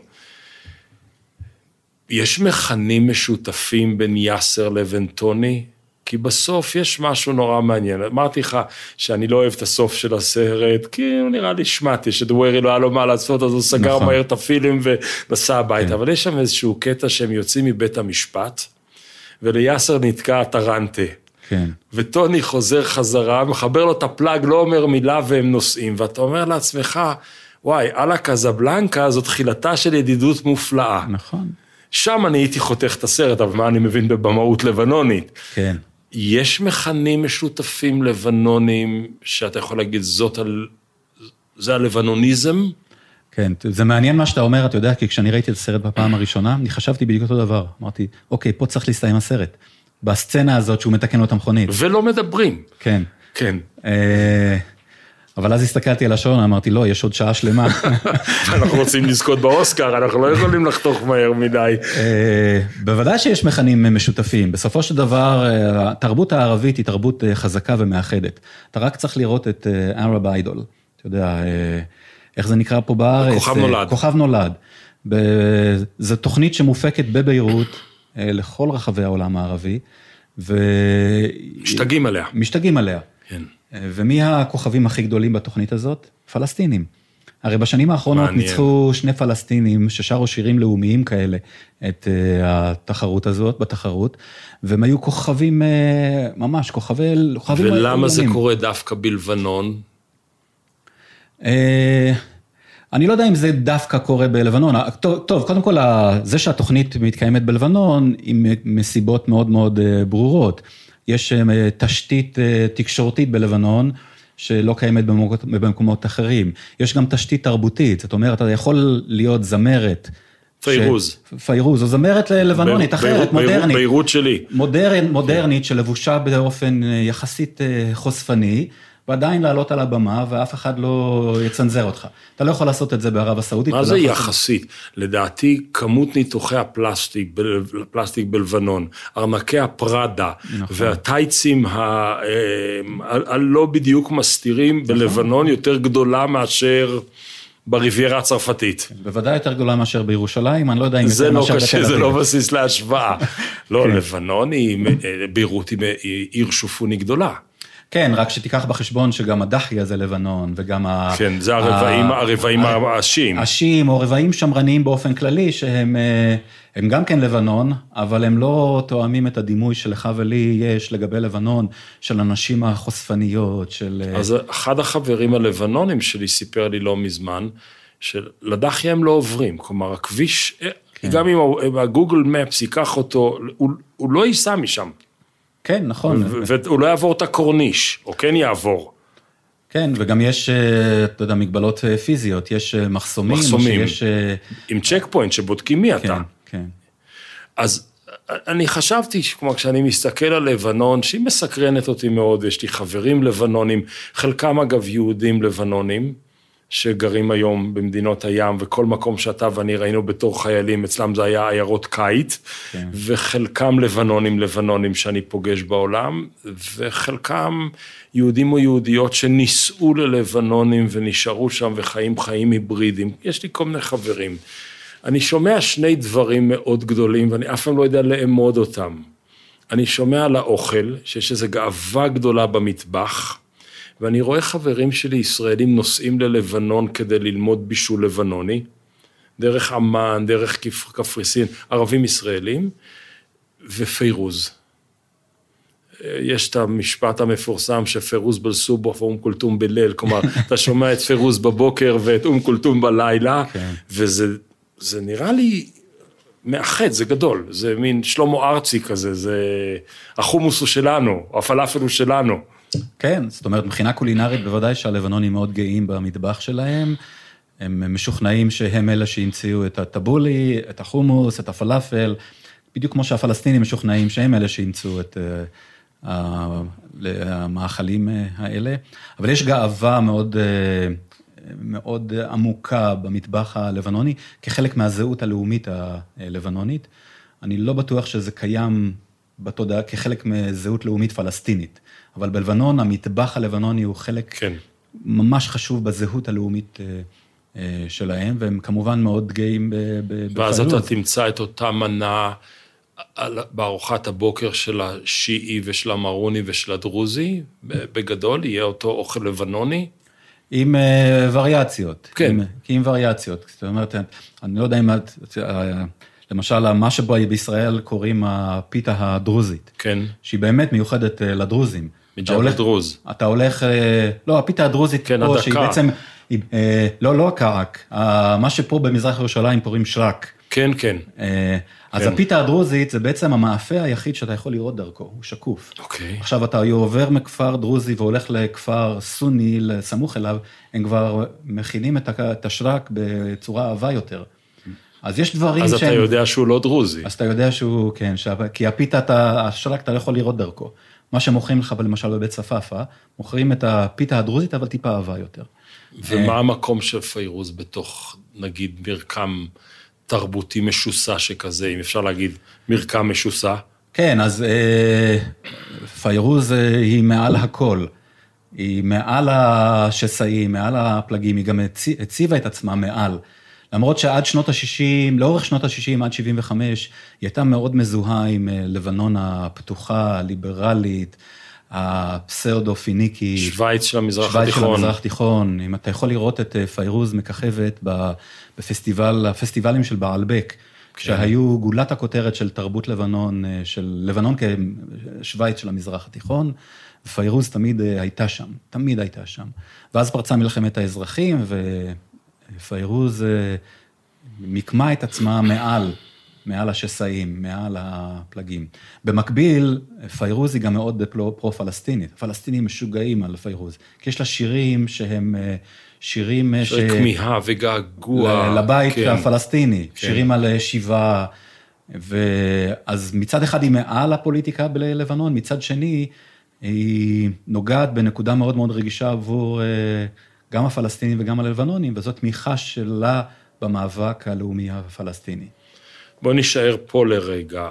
יש מכנים משותפים בין יאסר לבין טוני? כי בסוף יש משהו נורא מעניין. אמרתי לך שאני לא אוהב את הסוף של הסרט, כי הוא נראה לי שמעתי, שדווירי לא היה לו מה לעשות, אז הוא סגר נכון. מהר את הפילים ונסע הביתה. כן. אבל יש שם איזשהו קטע שהם יוצאים מבית המשפט, וליאסר נתקע הטרנטה. כן. וטוני חוזר חזרה, מחבר לו את הפלאג, לא אומר מילה והם נוסעים, ואתה אומר לעצמך, וואי, אללה קזבלנקה זו תחילתה של ידידות מופלאה. נכון. שם אני הייתי חותך את הסרט, אבל מה אני מבין בבמאות לבנונית. כן. יש מכנים משותפים לבנונים, שאתה יכול להגיד, זאת על... זה הלבנוניזם? כן, זה מעניין מה שאתה אומר, אתה יודע, כי כשאני ראיתי את הסרט בפעם הראשונה, אני חשבתי בדיוק אותו דבר. אמרתי, אוקיי, פה צריך להסתיים הסרט. בסצנה הזאת שהוא מתקן לו את המכונית. ולא מדברים. כן. כן. אה, אבל אז הסתכלתי על השעון, אמרתי, לא, יש עוד שעה שלמה. אנחנו רוצים לזכות באוסקר, אנחנו לא יכולים לחתוך מהר מדי. אה, בוודאי שיש מכנים משותפים. בסופו של דבר, אה, התרבות הערבית היא תרבות חזקה ומאחדת. אתה רק צריך לראות את Arab Idol. אתה יודע, איך זה נקרא פה בארץ? כוכב נולד. כוכב נולד. זו תוכנית שמופקת בביירות. אה, לכל רחבי העולם הערבי. ו... משתגעים עליה. משתגעים עליה. כן. אה, ומי הכוכבים הכי גדולים בתוכנית הזאת? פלסטינים. הרי בשנים האחרונות מעניין. ניצחו שני פלסטינים ששרו שירים לאומיים כאלה את uh, התחרות הזאת, בתחרות, והם היו כוכבים, ממש, כוכבי... כוכבים ולמה זה קורה דווקא בלבנון? אני לא יודע אם זה דווקא קורה בלבנון. טוב, טוב, קודם כל, זה שהתוכנית מתקיימת בלבנון, עם מסיבות מאוד מאוד אה, ברורות. יש אה, תשתית אה, תקשורתית בלבנון, שלא קיימת במקומות, במקומות אחרים. יש גם תשתית תרבותית, זאת אומרת, אתה יכול להיות זמרת. פיירוז. ש... פיירוז, או זמרת לבנונית אחרת, מודרנית. ביירות שלי. מודרנ, מודרנית, שלבושה באופן יחסית חושפני. ועדיין לעלות על הבמה ואף אחד לא יצנזר אותך. אתה לא יכול לעשות את זה בערב הסעודית. מה זה לא יחסית? לדעתי, כמות ניתוחי הפלסטיק, פלסטיק בלבנון, ארנקי הפראדה נכון. והטייצים אה, הלא בדיוק מסתירים נכון. בלבנון יותר גדולה מאשר... בריביירה הצרפתית. כן, בוודאי יותר גדולה מאשר בירושלים, אני לא יודע אם. זה לא קשה, זה לא בסיס להשוואה. לא, כן. לבנון היא, אה, ביירות היא עיר שופוני גדולה. כן, רק שתיקח בחשבון שגם הדחיה זה לבנון, וגם ה... כן, זה הרבעים, הרבעים השיעים. השיעים, או רבעים שמרניים באופן כללי, שהם הם גם כן לבנון, אבל הם לא תואמים את הדימוי שלך ולי יש לגבי לבנון, של הנשים החושפניות, של... אז אחד החברים הלבנונים שלי סיפר לי לא מזמן, שלדחיה הם לא עוברים, כלומר, הכביש, כן. גם אם הגוגל מפס ייקח אותו, הוא, הוא לא ייסע משם. כן, נכון. והוא לא יעבור את הקורניש, או כן יעבור. כן, וגם יש, אה, אתה יודע, מגבלות אה, פיזיות, יש אה, מחסומים. מחסומים, שיש... עם צ'ק פוינט שבודקים מי כן, אתה. כן. אז אני חשבתי, כמו כשאני מסתכל על לבנון, שהיא מסקרנת אותי מאוד, יש לי חברים לבנונים, חלקם אגב יהודים לבנונים, שגרים היום במדינות הים, וכל מקום שאתה ואני ראינו בתור חיילים, אצלם זה היה עיירות קיץ, כן. וחלקם לבנונים לבנונים שאני פוגש בעולם, וחלקם יהודים או יהודיות שנישאו ללבנונים ונשארו שם וחיים חיים היברידיים. יש לי כל מיני חברים. אני שומע שני דברים מאוד גדולים, ואני אף פעם לא יודע לאמוד אותם. אני שומע על האוכל, שיש איזו גאווה גדולה במטבח, ואני רואה חברים שלי ישראלים נוסעים ללבנון כדי ללמוד בישול לבנוני, דרך עמאן, דרך קפריסין, ערבים ישראלים, ופיירוז. יש את המשפט המפורסם שפירוז בלסובו ואום כולתום בליל, כלומר, אתה שומע את פירוז בבוקר ואת אום כולתום בלילה, כן. וזה נראה לי מאחד, זה גדול, זה מין שלמה ארצי כזה, זה החומוס הוא שלנו, הפלאפל הוא שלנו. כן, זאת אומרת, מבחינה קולינרית בוודאי שהלבנונים מאוד גאים במטבח שלהם. הם משוכנעים שהם אלה שהמציאו את הטבולי, את החומוס, את הפלאפל, בדיוק כמו שהפלסטינים משוכנעים שהם אלה שהמצאו את אה, המאכלים אה, האלה. אבל יש גאווה מאוד, אה, מאוד עמוקה במטבח הלבנוני, כחלק מהזהות הלאומית הלבנונית. אני לא בטוח שזה קיים בתודעה כחלק מזהות לאומית פלסטינית. אבל בלבנון, המטבח הלבנוני הוא חלק כן. ממש חשוב בזהות הלאומית אה, אה, שלהם, והם כמובן מאוד גאים בפעילות. ואז אתה תמצא את אותה מנה בארוחת הבוקר של השיעי ושל המרוני ושל הדרוזי, בגדול, יהיה אותו אוכל לבנוני. עם uh, וריאציות. כן. עם, עם וריאציות. זאת אומרת, אני לא יודע אם את... למשל, מה שבו בישראל קוראים הפיתה הדרוזית. כן. שהיא באמת מיוחדת לדרוזים. מג'בל דרוז. אתה הולך, אה, לא, הפיתה הדרוזית כן, פה, הדקה. שהיא בעצם, היא, אה, לא, לא הקרק, מה שפה במזרח ירושלים קוראים שרק. כן, כן. אה, אז כן. הפיתה הדרוזית זה בעצם המאפה היחיד שאתה יכול לראות דרכו, הוא שקוף. אוקיי. עכשיו אתה עובר מכפר דרוזי והולך לכפר סוני, סמוך אליו, הם כבר מכינים את השרק בצורה עבה יותר. אז יש דברים אז שהם... אז אתה יודע שהוא לא דרוזי. אז אתה יודע שהוא, כן, ש... כי הפיתה, אתה, השרק אתה לא יכול לראות דרכו. מה שמוכרים לך למשל בבית צפאפא, מוכרים את הפיתה הדרוזית, אבל טיפה עבה יותר. ומה המקום של פיירוז בתוך, נגיד, מרקם תרבותי משוסע שכזה, אם אפשר להגיד מרקם משוסע? כן, אז אה, פיירוז אה, היא מעל הכל. היא מעל השסעים, מעל הפלגים, היא גם הציבה את עצמה מעל. למרות שעד שנות ה-60, לאורך שנות ה-60 עד 75, היא הייתה מאוד מזוהה עם אה, לבנון הפתוחה, הליברלית, הפסאודו-פיניקי. שווייץ של המזרח התיכון. שווייץ של המזרח התיכון. אם אתה יכול לראות את אה, פיירוז מככבת בפסטיבל, הפסטיבלים של בעלבק, כן. שהיו גולת הכותרת של תרבות לבנון, אה, של לבנון כשווייץ של המזרח התיכון, ופיירוז תמיד הייתה שם, תמיד הייתה שם. ואז פרצה מלחמת האזרחים, ו... פיירוז אה, מיקמה את עצמה מעל, מעל השסעים, מעל הפלגים. במקביל, פיירוז היא גם מאוד פרו-פלסטינית. הפלסטינים משוגעים על פיירוז, כי יש לה שירים שהם אה, שירים ש... כמיהה וגעגוע. לבית כן. הפלסטיני, כן. שירים על שיבה. ואז מצד אחד היא מעל הפוליטיקה בלבנון, מצד שני, היא נוגעת בנקודה מאוד מאוד רגישה עבור אה, גם הפלסטינים וגם הלבנונים, וזאת תמיכה שלה במאבק הלאומי הפלסטיני. בוא נישאר פה לרגע.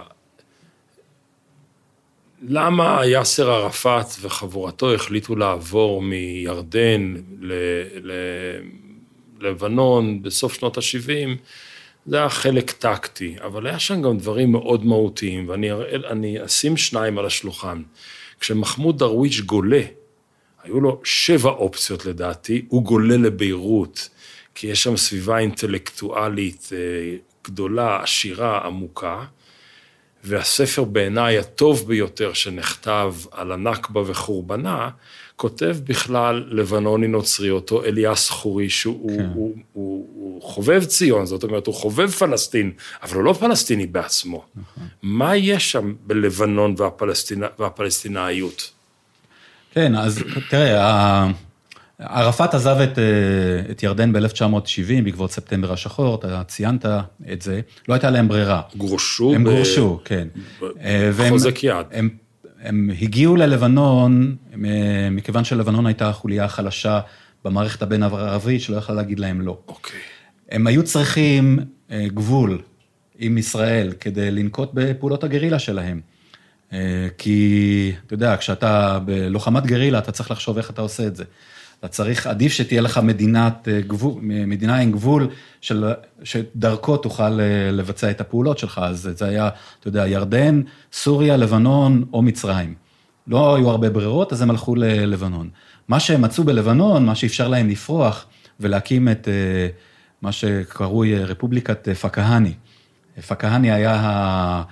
למה יאסר ערפאת וחבורתו החליטו לעבור מירדן ללבנון בסוף שנות ה-70? זה היה חלק טקטי, אבל היה שם גם דברים מאוד מהותיים, ואני אשים שניים על השולחן. כשמחמוד דרוויש גולה היו לו שבע אופציות לדעתי, הוא גולה לביירות, כי יש שם סביבה אינטלקטואלית אה, גדולה, עשירה, עמוקה, והספר בעיניי הטוב ביותר שנכתב על הנכבה וחורבנה, כותב בכלל לבנוני נוצרי, אותו אליאס חורי, שהוא כן. הוא, הוא, הוא חובב ציון, זאת אומרת, הוא חובב פלסטין, אבל הוא לא פלסטיני בעצמו. נכון. מה יש שם בלבנון והפלסטינה, והפלסטינאיות? כן, אז תראה, ערפאת עזב את, אה, את ירדן ב-1970 בעקבות ספטמבר השחור, אתה ציינת את זה, לא הייתה להם ברירה. גורשו? הם ב... גורשו, כן. בחוזק יד. הם, הם הגיעו ללבנון, אה, מכיוון שלבנון הייתה החוליה החלשה במערכת הבין-ערבית שלא יכלה להגיד להם לא. אוקיי. הם היו צריכים אה, גבול עם ישראל כדי לנקוט בפעולות הגרילה שלהם. אה, כי, אתה יודע, כשאתה בלוחמת גרילה, אתה צריך לחשוב איך אתה עושה את זה. אתה צריך, עדיף שתהיה לך מדינת אה, גבול, מדינה עם גבול, של, שדרכו תוכל אה, לבצע את הפעולות שלך. אז זה היה, אתה יודע, ירדן, סוריה, לבנון או מצרים. לא היו הרבה ברירות, אז הם הלכו ללבנון. מה שהם מצאו בלבנון, מה שאפשר להם לפרוח ולהקים את מה שקרוי רפובליקת פקהני. פקהני היה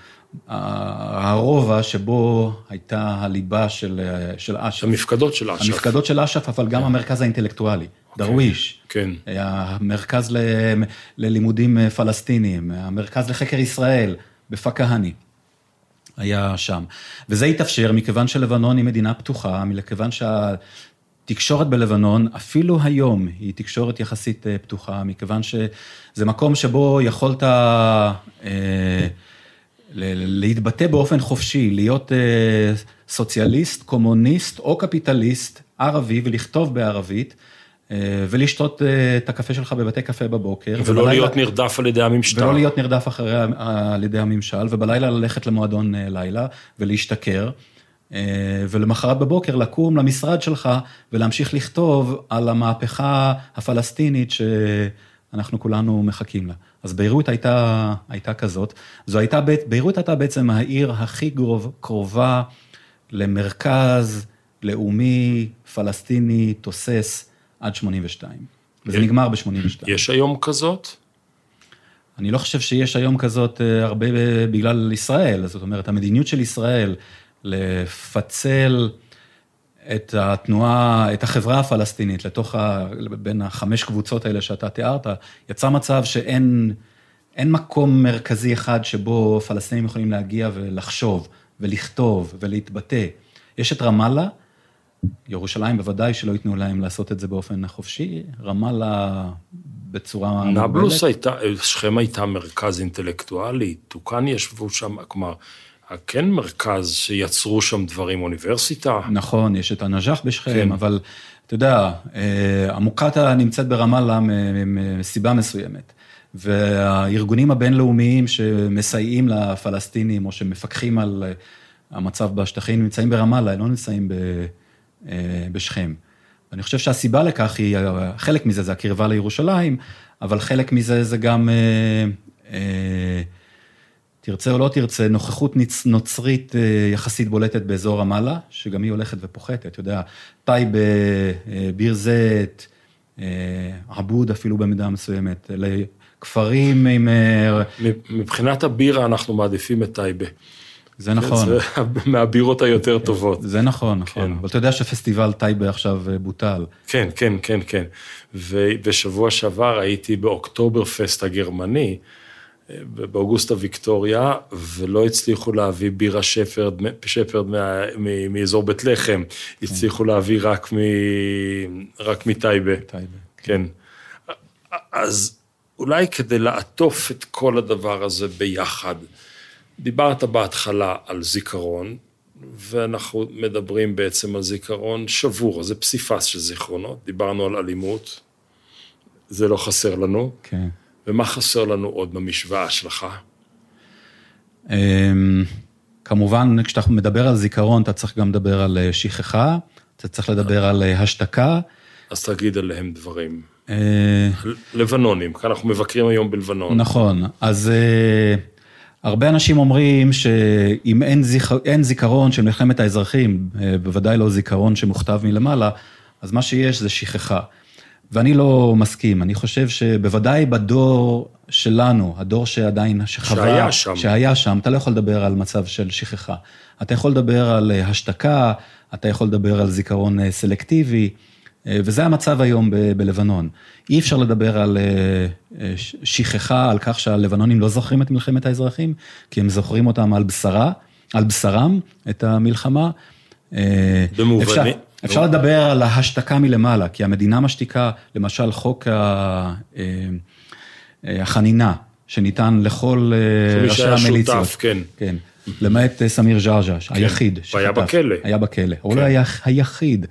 הרובע שבו הייתה הליבה של, של אש"ף. המפקדות של אש"ף. המפקדות של אש"ף, אבל גם כן. המרכז האינטלקטואלי, okay. אוקיי. דרוויש. כן. המרכז ל, ללימודים פלסטיניים, המרכז לחקר ישראל בפקהני. היה שם. וזה התאפשר מכיוון שלבנון היא מדינה פתוחה, מכיוון שהתקשורת בלבנון, אפילו היום, היא תקשורת יחסית אה, פתוחה, מכיוון שזה מקום שבו יכולת... אה, להתבטא באופן חופשי, להיות אה, סוציאליסט, קומוניסט או קפיטליסט ערבי ולכתוב בערבית. אה, ולשתות אה, את הקפה שלך בבתי קפה בבוקר. ולא ובלילה, להיות נרדף על ידי המשטר. ולא להיות נרדף אחרי, על ידי הממשל, ובלילה ללכת למועדון לילה ולהשתכר, ולמחרת בבוקר לקום למשרד שלך ולהמשיך לכתוב על המהפכה הפלסטינית שאנחנו כולנו מחכים לה. אז ביירות הייתה, הייתה כזאת. זו הייתה, ביירות הייתה בעצם העיר הכי גרוב, קרובה למרכז לאומי, פלסטיני, תוסס, עד 82. וזה נגמר ב-82. יש היום כזאת? אני לא חושב שיש היום כזאת אה, הרבה בגלל ישראל, זאת אומרת, המדיניות של ישראל לפצל את התנועה, את החברה הפלסטינית לתוך, ה, בין החמש קבוצות האלה שאתה תיארת, יצא מצב שאין מקום מרכזי אחד שבו פלסטינים יכולים להגיע ולחשוב ולכתוב ולהתבטא. יש את רמאללה, ירושלים בוודאי שלא ייתנו להם לעשות את זה באופן חופשי, רמאללה בצורה... נבלוס הייתה, שכם הייתה מרכז אינטלקטואלי, טוקאן ישבו שם, כלומר... כן מרכז שיצרו שם דברים, אוניברסיטה. נכון, יש את הנג'אח בשכם, כן. אבל אתה יודע, אה, המוקטעה נמצאת ברמאללה מסיבה מסוימת. והארגונים הבינלאומיים שמסייעים לפלסטינים או שמפקחים על אה, המצב בשטחים נמצאים ברמאללה, הם לא נמצאים אה, בשכם. אני חושב שהסיבה לכך היא, חלק מזה זה הקרבה לירושלים, אבל חלק מזה זה גם... תרצה או לא תרצה, נוכחות נוצרית אה, יחסית בולטת באזור רמאללה, שגם היא הולכת ופוחתת, אתה יודע, טייבה, אה, ביר זית, אה, עבוד אפילו במידה מסוימת, אלה כפרים עם... מבחינת הבירה אנחנו מעדיפים את טייבה. זה נכון. זה מהבירות היותר טובות. זה נכון, נכון. כן. אבל אתה יודע שפסטיבל טייבה עכשיו בוטל. כן, כן, כן, כן. ובשבוע שעבר הייתי באוקטובר פסט הגרמני, באוגוסטה ויקטוריה, ולא הצליחו להביא בירה שפרד, שפרד מה, מ, מאזור בית לחם, הצליחו להביא רק, מ, רק מטייבה. טייבה. כן. אז אולי כדי לעטוף את כל הדבר הזה ביחד, דיברת בהתחלה על זיכרון, ואנחנו מדברים בעצם על זיכרון שבור, זה פסיפס של זיכרונות, דיברנו על אלימות, זה לא חסר לנו. כן. ומה חסר לנו עוד במשוואה שלך? אמ, כמובן, כשאתה מדבר על זיכרון, אתה צריך גם לדבר על אה, שכחה, אתה צריך לדבר על אה, השתקה. אז תגיד עליהם דברים. אה, לבנונים, כי אנחנו מבקרים היום בלבנון. נכון, אז הרבה אנשים אומרים שאם אין, זיכ... אין זיכרון של מלחמת האזרחים, בוודאי לא זיכרון שמוכתב מלמעלה, אז מה שיש זה שכחה. ואני לא מסכים, אני חושב שבוודאי בדור שלנו, הדור שעדיין, שחווה, שהיה שם, שהיה שם, אתה לא יכול לדבר על מצב של שכחה. אתה יכול לדבר על אה, השתקה, אתה יכול לדבר על זיכרון אה, סלקטיבי, אה, וזה המצב היום ב- בלבנון. אי אפשר לדבר על שכחה, על כך שהלבנונים לא זוכרים את מלחמת האזרחים, כי הם זוכרים אותם על בשרה, על בשרם, את המלחמה. במובנים. אפשר לדבר על ההשתקה מלמעלה, כי המדינה משתיקה, למשל חוק אה, החנינה, שניתן לכל אה, ראשי המיליציות. שותף, כן. כן, למעט אה, סמיר ג'רג'ש, כן. היחיד. והיה בכלא. היה בכלא, הוא לא כן. היה היחיד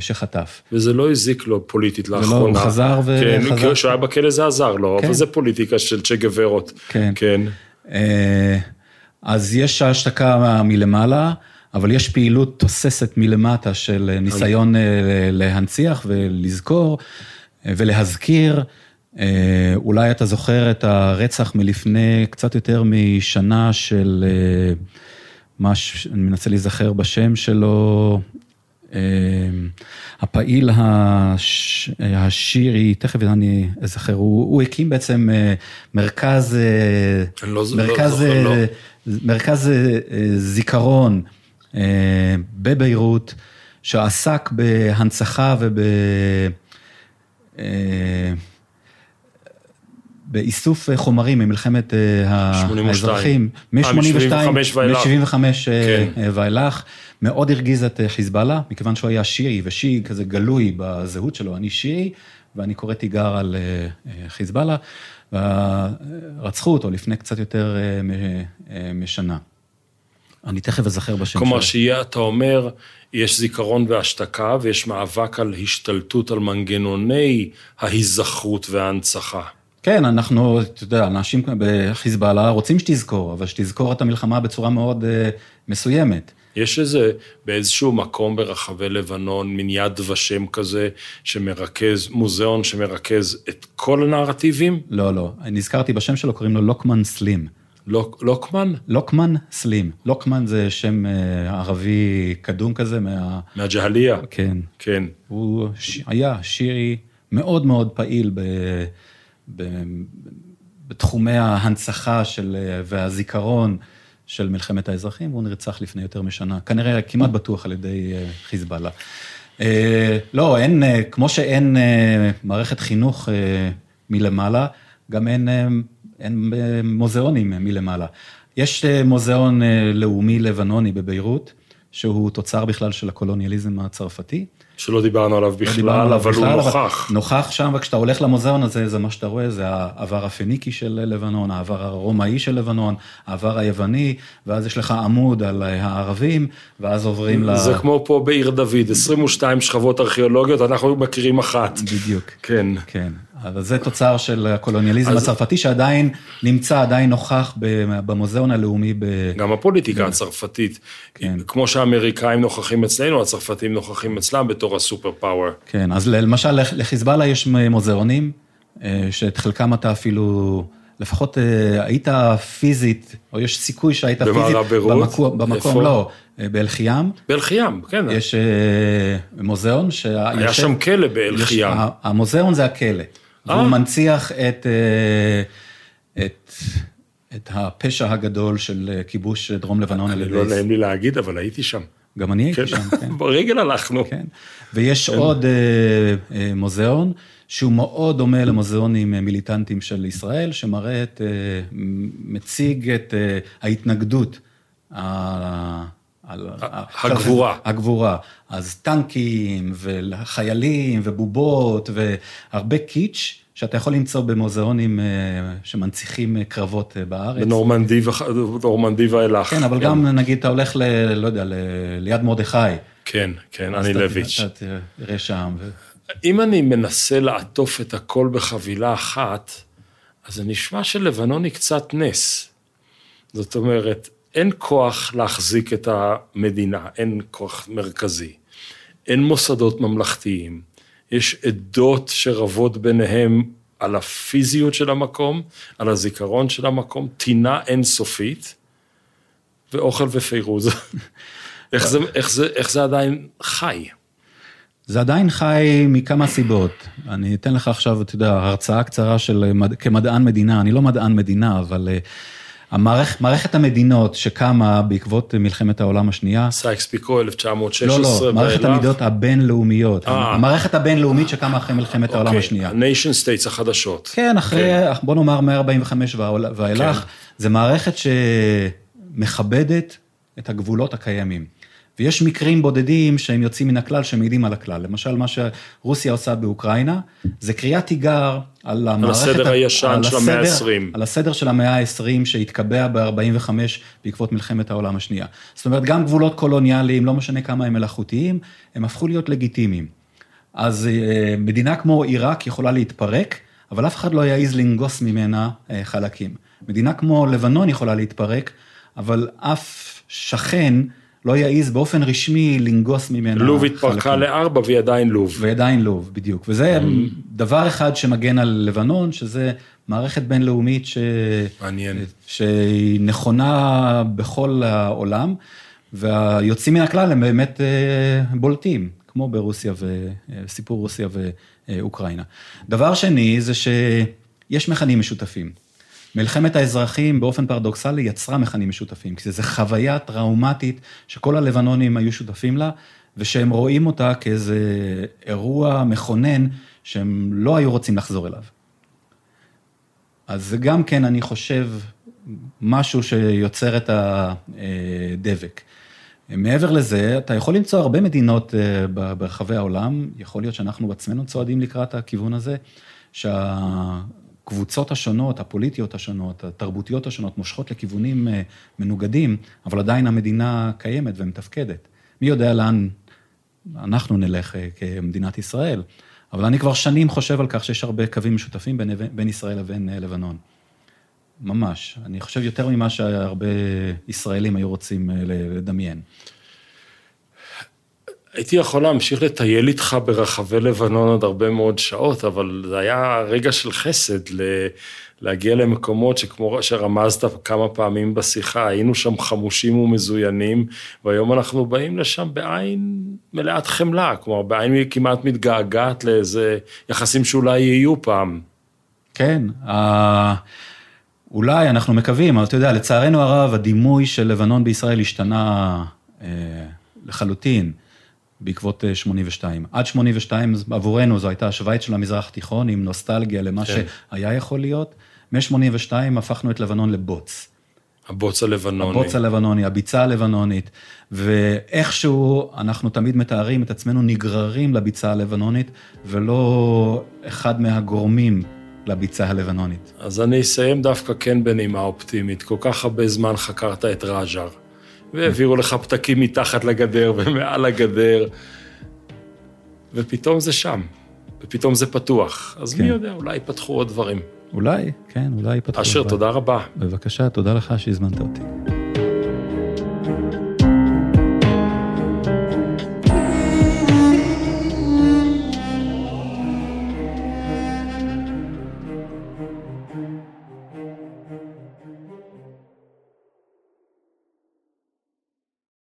שחטף. וזה לא הזיק לו פוליטית לא, לאחרונה. הוא חזר וחזר. כן, כשהוא היה בכלא זה עזר לו, כן. אבל זה פוליטיקה של צ'ה גוורות. כן. כן. אה, אז יש השתקה מלמעלה, אבל יש פעילות תוססת מלמטה של ניסיון אה, להנציח ולזכור אה, ולהזכיר. אה, אולי אתה זוכר את הרצח מלפני קצת יותר משנה של, אה, מה, ש- אני מנסה להיזכר בשם שלו, אה, הפעיל הש, השירי, תכף אני אזכר, הוא, הוא הקים בעצם אה, מרכז, אה, לא לא מרכז, זוכר, לא. אה, מרכז אה, אה, זיכרון אה, בביירות, שעסק בהנצחה וב... אה, באיסוף חומרים ממלחמת אה, 82. האזרחים, אה, מ-82 מ-75 ואילך. מ-75 כן. אה, ואילך, מאוד הרגיז את אה, חיזבאללה, מכיוון שהוא היה שיעי ושיעי כזה גלוי בזהות שלו, אני שיעי ואני קורא תיגר על אה, אה, חיזבאללה, ורצחו אותו לפני קצת יותר אה, אה, משנה. אני תכף אזכר בשם כלומר, שלו. שיהיה, אתה אומר, יש זיכרון והשתקה, ויש מאבק על השתלטות על מנגנוני ההיזכרות וההנצחה. כן, אנחנו, אתה יודע, אנשים בחיזבאללה רוצים שתזכור, אבל שתזכור את המלחמה בצורה מאוד אה, מסוימת. יש איזה, באיזשהו מקום ברחבי לבנון, מין יד ושם כזה, שמרכז, מוזיאון שמרכז את כל הנרטיבים? לא, לא, נזכרתי בשם שלו, קוראים לו לוקמן סלים. לוק, לוקמן? לוקמן סלים. לוקמן זה שם אה, ערבי קדום כזה, מה... מהג'הליה. כן. כן. הוא ש... היה שירי מאוד מאוד פעיל ב... ב... בתחומי ההנצחה של... והזיכרון של מלחמת האזרחים, והוא נרצח לפני יותר משנה, כנראה כמעט בטוח על ידי אה, חיזבאללה. אה, לא, אין, אה, כמו שאין אה, מערכת חינוך אה, מלמעלה, גם אין, אה, אין אה, מוזיאונים מלמעלה. יש אה, מוזיאון אה, לאומי לבנוני בביירות, שהוא תוצר בכלל של הקולוניאליזם הצרפתי. שלא דיברנו עליו לא בכלל, דיברנו עליו אבל הוא בכלל, נוכח. נוכח שם, וכשאתה הולך למוזיאון הזה, זה מה שאתה רואה, זה העבר הפניקי של לבנון, העבר הרומאי של לבנון, העבר היווני, ואז יש לך עמוד על הערבים, ואז עוברים ל... זה כמו פה בעיר דוד, 22 שכבות ארכיאולוגיות, אנחנו מכירים אחת. בדיוק. כן. כן, אבל זה תוצר של הקולוניאליזם אז- הצרפתי שעדיין נמצא, עדיין נוכח ב- במוזיאון הלאומי ב... גם הפוליטיקה הצרפתית, כן. כמו שהאמריקאים נוכחים אצלנו, הצרפתים נוכחים אצלם בתור הסופר פאוור. כן, אז למשל לח- לחיזבאללה יש מוזיאונים, אה, שאת חלקם אתה אפילו, לפחות אה, היית פיזית, או יש סיכוי שהיית פיזית. במערב ביירות? במקום, במקום איפה? לא, אה, באל-חיאם. באל-חיאם, כן. יש מוזיאון ש... היה שם כלא באל-חיאם. המוזיאון זה הכלא. והוא אה. מנציח את, אה, את, את הפשע הגדול של אה, כיבוש דרום לבנון על ידי... לא נעים לי להגיד, אבל הייתי שם. גם אני הייתי כן. שם, כן. ברגל הלכנו. כן. ויש עוד אה, אה, מוזיאון, שהוא מאוד דומה למוזיאונים מיליטנטיים של ישראל, שמראה את, מציג את ההתנגדות. על- הגבורה. הגבורה. אז טנקים וחיילים ובובות והרבה קיץ' שאתה יכול למצוא במוזיאונים אה, שמנציחים אה, קרבות אה, בארץ. בנורמנדי ואילך. כן, אבל גם נגיד אתה הולך ל... לא יודע, ל- ליד מרדכי. כן, כן, אני לויץ'. אתה תראה שם. ו- אם אני מנסה לעטוף את הכל בחבילה אחת, אז זה נשמע שלבנון היא קצת נס. זאת אומרת, אין כוח להחזיק את המדינה, אין כוח מרכזי, אין מוסדות ממלכתיים, יש עדות שרבות ביניהם על הפיזיות של המקום, על הזיכרון של המקום, טינה אינסופית, ואוכל ופירוז. איך, זה, איך, זה, איך זה עדיין חי? זה עדיין חי מכמה סיבות. אני אתן לך עכשיו, אתה יודע, הרצאה קצרה של מד... כמדען מדינה, אני לא מדען מדינה, אבל uh, המערכ... מערכת המדינות שקמה בעקבות מלחמת העולם השנייה, סייקס פיקו 1916 לא, לא, מערכת ואילך. המדינות הבינלאומיות, אה. המערכת הבינלאומית שקמה אחרי מלחמת העולם אוקיי, השנייה. ה-nation states החדשות. כן, אחרי, בוא נאמר 145 ואול- ואילך, כן. זה מערכת שמכבדת את הגבולות הקיימים. ויש מקרים בודדים שהם יוצאים מן הכלל, שמעידים על הכלל. למשל, מה שרוסיה עושה באוקראינה, זה קריאת תיגר על המערכת... על הסדר הישן של המאה ה-20. על הסדר של המאה ה-20 שהתקבע ב-45 בעקבות מלחמת העולם השנייה. זאת אומרת, גם גבולות קולוניאליים, לא משנה כמה הם מלאכותיים, הם הפכו להיות לגיטימיים. אז אה, מדינה כמו עיראק יכולה להתפרק, אבל אף אחד לא יעז לנגוס ממנה אה, חלקים. מדינה כמו לבנון יכולה להתפרק, אבל אף שכן לא יעז באופן רשמי לנגוס ממנה. לוב התפרקה לארבע והיא עדיין לוב. והיא עדיין לוב, בדיוק. וזה mm. דבר אחד שמגן על לבנון, שזה מערכת בינלאומית ש... מעניין. שהיא נכונה בכל העולם, והיוצאים מן הכלל הם באמת אה, בולטים, כמו ברוסיה וסיפור רוסיה ואוקראינה. דבר שני זה שיש מכנים משותפים. מלחמת האזרחים באופן פרדוקסלי יצרה מכנים משותפים, כי זו חוויה טראומטית שכל הלבנונים היו שותפים לה, ושהם רואים אותה כאיזה אירוע מכונן שהם לא היו רוצים לחזור אליו. אז גם כן, אני חושב, משהו שיוצר את הדבק. מעבר לזה, אתה יכול למצוא הרבה מדינות אה, ברחבי העולם, יכול להיות שאנחנו עצמנו צועדים לקראת הכיוון הזה, שה... הקבוצות השונות, הפוליטיות השונות, התרבותיות השונות, מושכות לכיוונים אה, מנוגדים, אבל עדיין המדינה קיימת ומתפקדת. מי יודע לאן אנחנו נלך אה, כמדינת ישראל, אבל אני כבר שנים חושב על כך שיש הרבה קווים משותפים בין, בין ישראל לבין אה, לבנון. ממש. אני חושב יותר ממה שהרבה ישראלים היו רוצים לדמיין. הייתי יכול להמשיך לטייל איתך ברחבי לבנון עוד הרבה מאוד שעות, אבל זה היה רגע של חסד ל... להגיע למקומות שכמו שרמזת כמה פעמים בשיחה, היינו שם חמושים ומזוינים, והיום אנחנו באים לשם בעין מלאת חמלה, כלומר בעין כמעט מתגעגעת לאיזה יחסים שאולי יהיו פעם. כן, אולי, אנחנו מקווים, אבל אתה יודע, לצערנו הרב, הדימוי של לבנון בישראל השתנה אה, לחלוטין. בעקבות 82. אה, עד 82 עבורנו זו הייתה השוויץ של המזרח התיכון עם נוסטלגיה למה כן. שהיה יכול להיות. מ-82 הפכנו את לבנון לבוץ. הבוץ הלבנוני. הבוץ הלבנוני, הביצה הלבנונית, ואיכשהו אנחנו תמיד מתארים את עצמנו נגררים לביצה הלבנונית, ולא אחד מהגורמים לביצה הלבנונית. אז אני אסיים דווקא כן בנימה אופטימית. כל כך הרבה זמן חקרת את רג'ר. והעבירו לך פתקים מתחת לגדר ומעל הגדר, ופתאום זה שם, ופתאום זה פתוח. אז כן. מי יודע, אולי יפתחו עוד דברים. אולי, כן, אולי יפתחו. אשר, תודה רבה. בבקשה, תודה לך שהזמנת אותי.